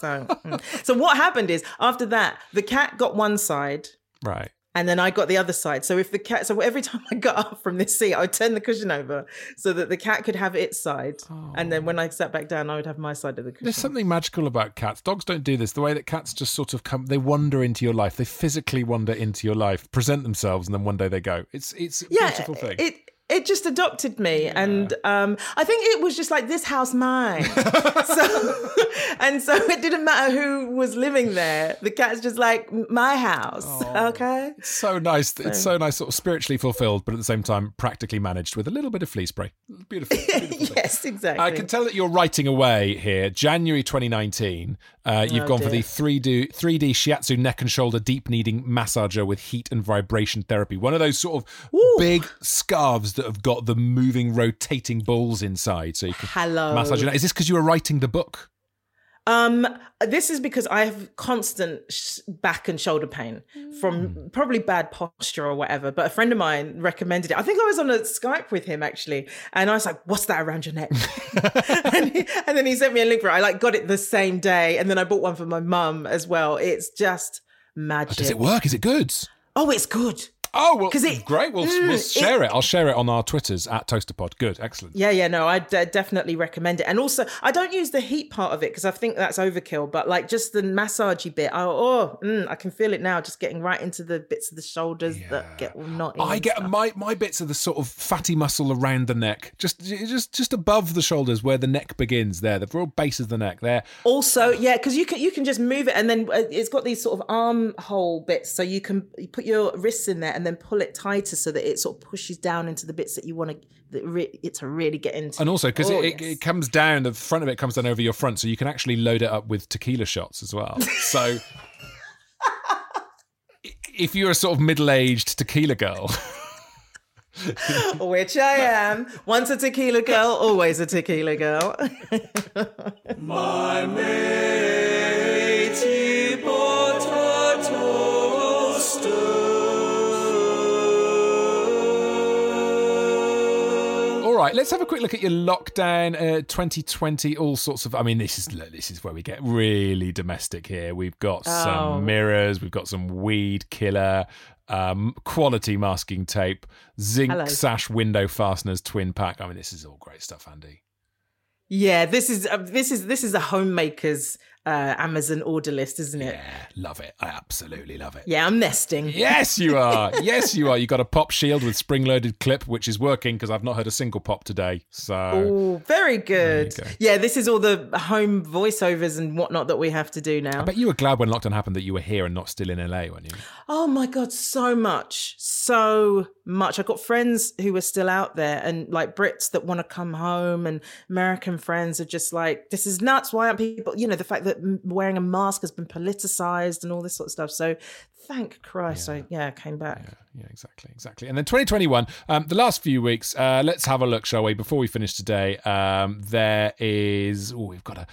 So, mm. so what happened is after that, the cat got one side right. And then I got the other side. So if the cat, so every [laughs] time I got up from this seat, I would turn the cushion over so that the cat could have its side, and then when oh. I sat back down, I would have my side of the cushion. There's something magical about cats. Dogs don't do this. The way that cats just sort of come, they wander into your life. They physically wander into your life, present themselves, and then one day they go. It's it's a beautiful thing. It it just adopted me, and um, I think it was just like this house mine. [laughs] so, and so it didn't matter who was living there. The cat's just like my house. Okay. It's so nice. It's so nice, sort of spiritually fulfilled, but at the same time practically managed with a little bit of flea spray. Beautiful. [laughs] beautiful yes, exactly. I can tell that you're writing away here. January 2019, uh, you've Oh, gone for the 3D, 3D shiatsu neck and shoulder deep kneading massager with heat and vibration therapy. One of those sort of big scarves that have got the moving, rotating balls inside, so you can Hello. massage your neck. Is this because you were writing the book? Um, this is because I have constant sh- back and shoulder pain from probably bad posture or whatever. But a friend of mine recommended it. I think I was on a Skype with him actually, and I was like, "What's that around your neck?" [laughs] [laughs] and, he- and then he sent me a link for it. I like got it the same day, and then I bought one for my mum as well. It's just magic. Does it work? Is it good? Oh, it's good. Oh, well, 'Cause it- great. We'll, Mm, we'll share it. I'll share it on our Twitters at ToasterPod. Good, excellent. Yeah, yeah, no, I d- definitely recommend it. And also, I don't use the heat part of it because I think that's overkill. But like just the massagey bit, I, oh, mm, I can feel it now, just getting right into the bits of the shoulders that get all knotty. I get stuff. my my bits of the sort of fatty muscle around the neck, just just just above the shoulders where the neck begins. There, the real base of the neck. There, Also, yeah, because you can you can just move it, and then uh, it's got these sort of armhole bits, so you can you put your wrists in there and then pull it tighter so that it sort of pushes down into the bits that you want to that re- it to really get into. and also because Oh, it, it, yes. it comes down, the front of it comes down over your front, so you can actually load it up with tequila shots as well. So. [laughs] If you're a sort of middle-aged tequila girl, [laughs] which I am. Once a tequila girl, always a tequila girl. My matey potato right, let's have a quick look at your lockdown uh, 2020. All sorts of. I mean, this is this is where we get really domestic here. We've got Oh. some mirrors, we've got some weed killer, um, quality masking tape, zinc Hello. sash window fasteners, twin pack. I mean, this is all great stuff, Andi. Yeah, this is uh, this is this is a homemaker's uh, Amazon order list, isn't it? Yeah, love it. I absolutely love it. Yeah, I'm nesting. Yes, you [laughs] are. yes, you are. You got a pop shield with spring loaded clip, which is working because I've not heard a single pop today. So Oh, very good. go. Yeah, this is all the home voiceovers and whatnot that we have to do now. I bet you were glad when lockdown happened that you were here and not still in LA, weren't you? Oh my god, so much, so much. I've got friends who are still out there, and like Brits that want to come home, and American friends are just like, "This is nuts. Why aren't people?" You know, the fact that m- wearing a mask has been politicized and all this sort of stuff. So, thank Christ, I yeah came back. Yeah, exactly, exactly. And then 2021, um, the last few weeks, uh, let's have a look, shall we? Before we finish today, um, there is, oh, we've got to,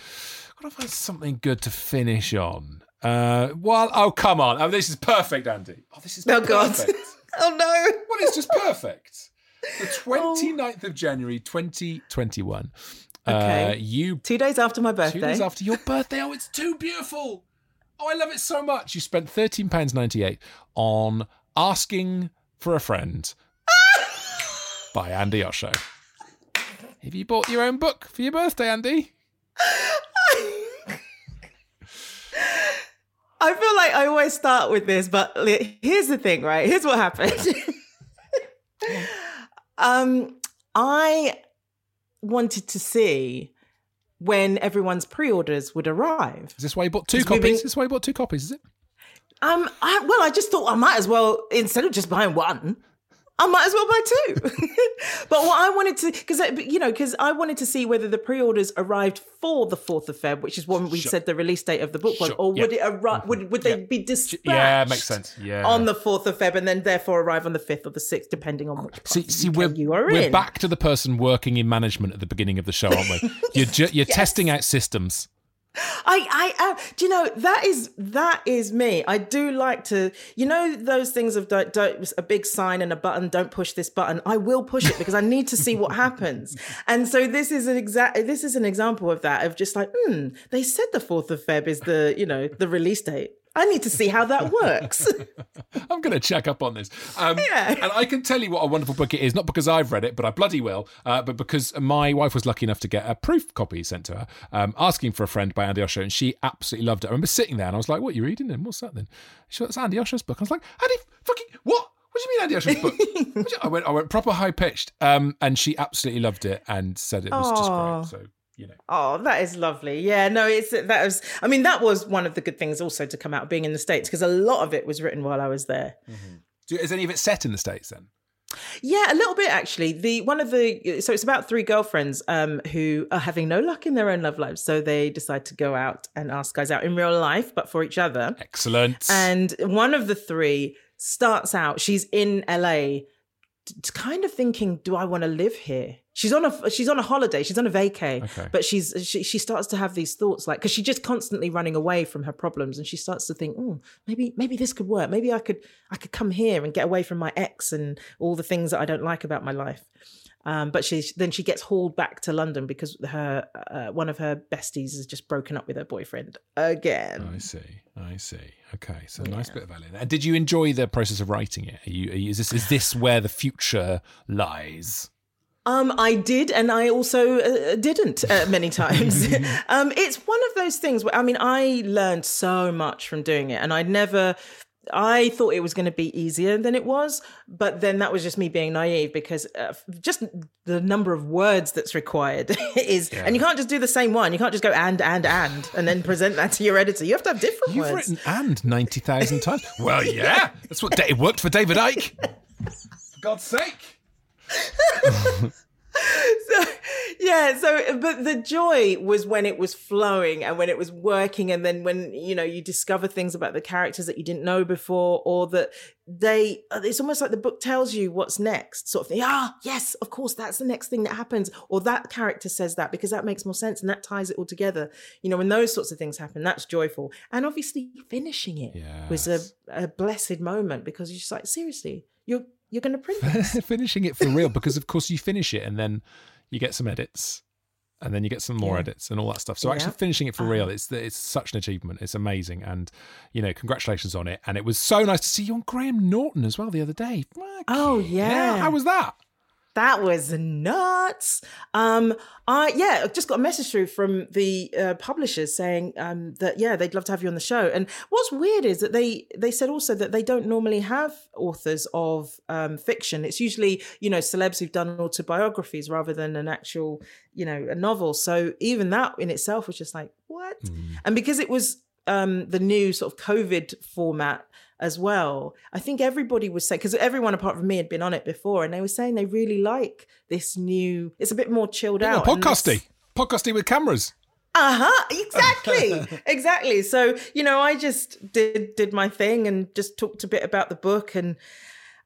got to find something good to finish on. Uh, well, oh, come on. Oh, this is perfect, Andi. Oh, this is Oh, God. [laughs] Oh no! Well, it's just perfect. The [laughs] 29th of January, 2021. Uh, Okay. you Two days after my birthday. Two days after your birthday. Oh, it's too beautiful. Oh, I love it so much. You spent £13.98 on Asking for a Friend [laughs] by Andi Osho. Have you bought your own book for your birthday, Andi? [laughs] I feel like I always start with this, but here's the thing, right? Here's what happened. [laughs] um, I wanted to see when everyone's pre-orders would arrive. Is this why you bought two copies? been- Is this why you bought two copies, is it? Um, I, well, I just thought I might as well instead of just buying one. I might as well buy two. [laughs] but what I wanted to, because you know, because I wanted to see whether the pre-orders arrived for the fourth of Feb, which is when we Sure. said the release date of the book was, Sure. or would Yeah. it arrive? Mm-hmm. Would would they be dispatched? Yeah, makes sense. Yeah. On the fourth of Feb, and then therefore arrive on the fifth or the sixth, depending on which See, see, we're, you are we're in. back to the person working in management at the beginning of the show, aren't we? [laughs] You're, ju- you're testing out systems. I, I, uh, do you know that is that is me. I do like to, you know, those things of don't, don't a big sign and a button. Don't push this button. I will push it because I need to see what happens. And so this is an exact. This is an example of that. Of just like, hmm, they said the fourth of Feb is the, you know, the release date. I need to see how that works. [laughs] I'm going to check up on this. Um, Yeah. And I can tell you what a wonderful book it is, not because I've read it, but I bloody will, uh, but because my wife was lucky enough to get a proof copy sent to her, um, asking for a friend by Andi Osho, and she absolutely loved it. I remember sitting there and I was like, what are you reading? And what's that then? She went, it's Andi Osho's book. I was like, Andi, fucking, what? What do you mean Andi Osho's book? [laughs] What do you- I went, I went proper high pitched, um, and she absolutely loved it and said it was Aw. just great. So you know, Oh, that is lovely. Yeah, no, it's that was. I mean, that was one of the good things also to come out of being in the states because a lot of it was written while I was there. Do- is any of it set in the states then? Yeah, a little bit actually. The one of the so it's about three girlfriends um who are having no luck in their own love lives, so they decide to go out and ask guys out in real life, but for each other. Excellent. And one of the three starts out. She's in LA, kind of thinking, "Do I want to live here?" She's on a she's on a holiday. She's on a vacay, Okay. but she's she, she starts to have these thoughts like because she's just constantly running away from her problems, and she starts to think, "Oh, maybe maybe this could work. Maybe I could I could come here and get away from my ex and all the things that I don't like about my life." Um, but she then she gets hauled back to London because her uh, one of her besties has just broken up with her boyfriend again. I see. I see. Okay, so nice bit of LA. And did you enjoy the process of writing it? Are you, are you, is this is this where the future lies? Um, I did, and I also uh, didn't uh, many [laughs] times. [laughs] um, it's one of those things where I mean, I learned so much from doing it, and I never. I thought it was going to be easier than it was, but then that was just me being naive because uh, just the number of words that's required [laughs] is, and you can't just do the same one. You can't just go and and and and then present that to your editor. You have to have different You've words. written and ninety thousand times. Well, yeah, that's what it worked for David Icke. For God's sake. [laughs] so yeah so but the joy was when it was flowing and when it was working and then when you know you discover things about the characters that you didn't know before or that they it's almost like the book tells you what's next sort of thing. Ah yes of course that's the next thing that happens. Or that character says that because that makes more sense and that ties it all together. You know when those sorts of things happen that's joyful. And obviously finishing it was a, a blessed moment because you're just like seriously you're you're going to print [laughs] this. Finishing it for real [laughs] because of course you finish it and then you get some edits and then you get some more Yeah. edits and all that stuff. So Yeah. actually finishing it for real uh-huh. it's it's such an achievement. It's amazing. And you know congratulations on it. And it was so nice to see you on graham norton as well the other day. Fuck Oh, yeah. how was that That was nuts. Um, I yeah, I just got a message through from the uh, publishers saying um, that yeah, they'd love to have you on the show. And what's weird is that they they said also that they don't normally have authors of um, fiction. It's usually you know celebs who've done autobiographies rather than an actual you know a novel. So even that in itself was just like what? And because it was um, the new sort of COVID format as well. I think everybody was saying because everyone apart from me had been on it before, and they were saying they really like this new. It's a bit more chilled Yeah, out. podcasty. Podcasty with cameras. Uh huh. Exactly. [laughs] exactly. So you know, I just did did my thing and just talked a bit about the book and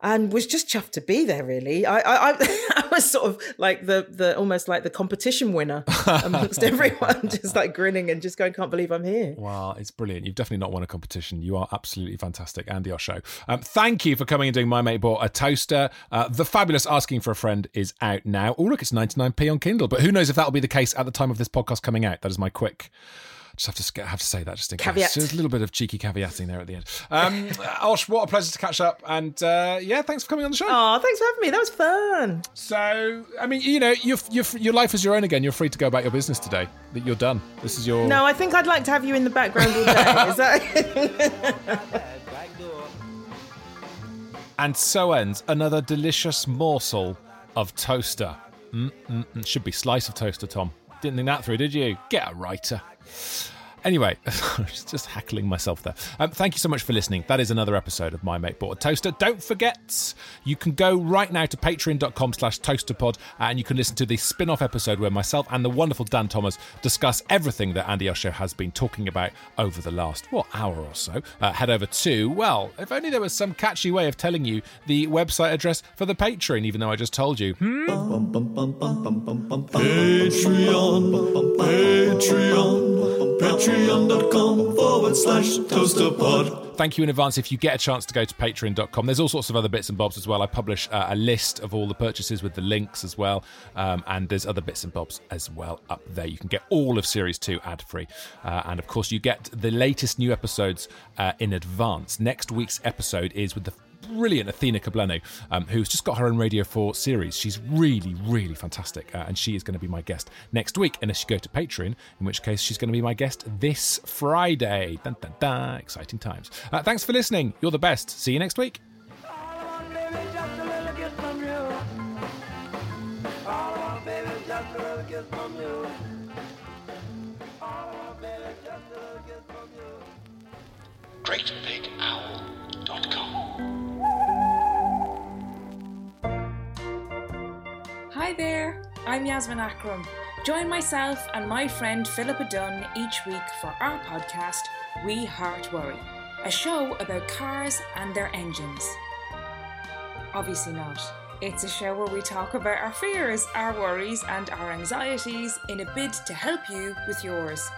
and was just chuffed to be there. Really, I I, [laughs] I, was sort of like the the almost like the competition winner amongst [laughs] everyone, just like grinning and just going, "Can't believe I'm here." Wow, it's brilliant. You've definitely not won a competition. You are absolutely fantastic, Andi Osho. Um, thank you for coming and doing My Mate Bought a Toaster. Uh, the fabulous Asking for a Friend is out now. Oh, look, it's 99p on Kindle, but who knows if that'll be the case at the time of this podcast coming out. That is my quick. Just have to have to say that just in Caveat. case. There's a little bit of cheeky caveating there at the end. Um, [laughs] Osh, what a pleasure to catch up, and uh, yeah, thanks for coming on the show. Oh, thanks for having me. That was fun. So, I mean, you know, your your your life is your own again. You're free to go about your business today. That you're done. This is your No, I think I'd like to have you in the background all day. Is that? [laughs] And so ends another delicious morsel of toaster. Mm-mm-mm. Should be slice of toaster, Tom. Didn't think that through, did you? Get a writer. Anyway, [laughs] just hackling myself there. Um, thank you so much for listening. That is another episode of My Mate Bought a Toaster. Don't forget, you can go right now to patreon.com slash toasterpod and you can listen to the spin-off episode where myself and the wonderful Dan Thomas discuss everything that Andi Osho has been talking about over the last, what, hour or so. Uh, head over to, well, if only there was some catchy way of telling you the website address for the Patreon, even though I just told you. Hmm? Patreon, Patreon, patreon.com forward slash toasterpod. Thank you in advance if you get a chance to go to patreon.com. There's all sorts of other bits and bobs as well. I publish uh, a list of all the purchases with the links as well. Um, and there's other bits and bobs as well up there. You can get all of Series 2 ad free. Uh, and of course, you get the latest new episodes uh, in advance. Next week's episode is with the brilliant Athena Kugblenu, um, who's just got her own Radio 4 series. She's really, really fantastic, uh, and she is going to be my guest next week, unless you go to Patreon, in which case she's going to be my guest this Friday. Dun, dun, dun. Exciting times. Uh, thanks for listening. You're the best. See you next week. GreatBigOwl.com. Hi there, I'm Yasmin Akram. Join myself and my friend Philippa Dunn each week for our podcast, We Heart Worry, a show about cars and their engines. Obviously not. It's a show where we talk about our fears, our worries, and our anxieties in a bid to help you with yours.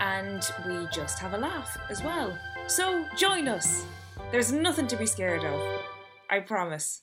And we just have a laugh as well. So join us. There's nothing to be scared of. I promise.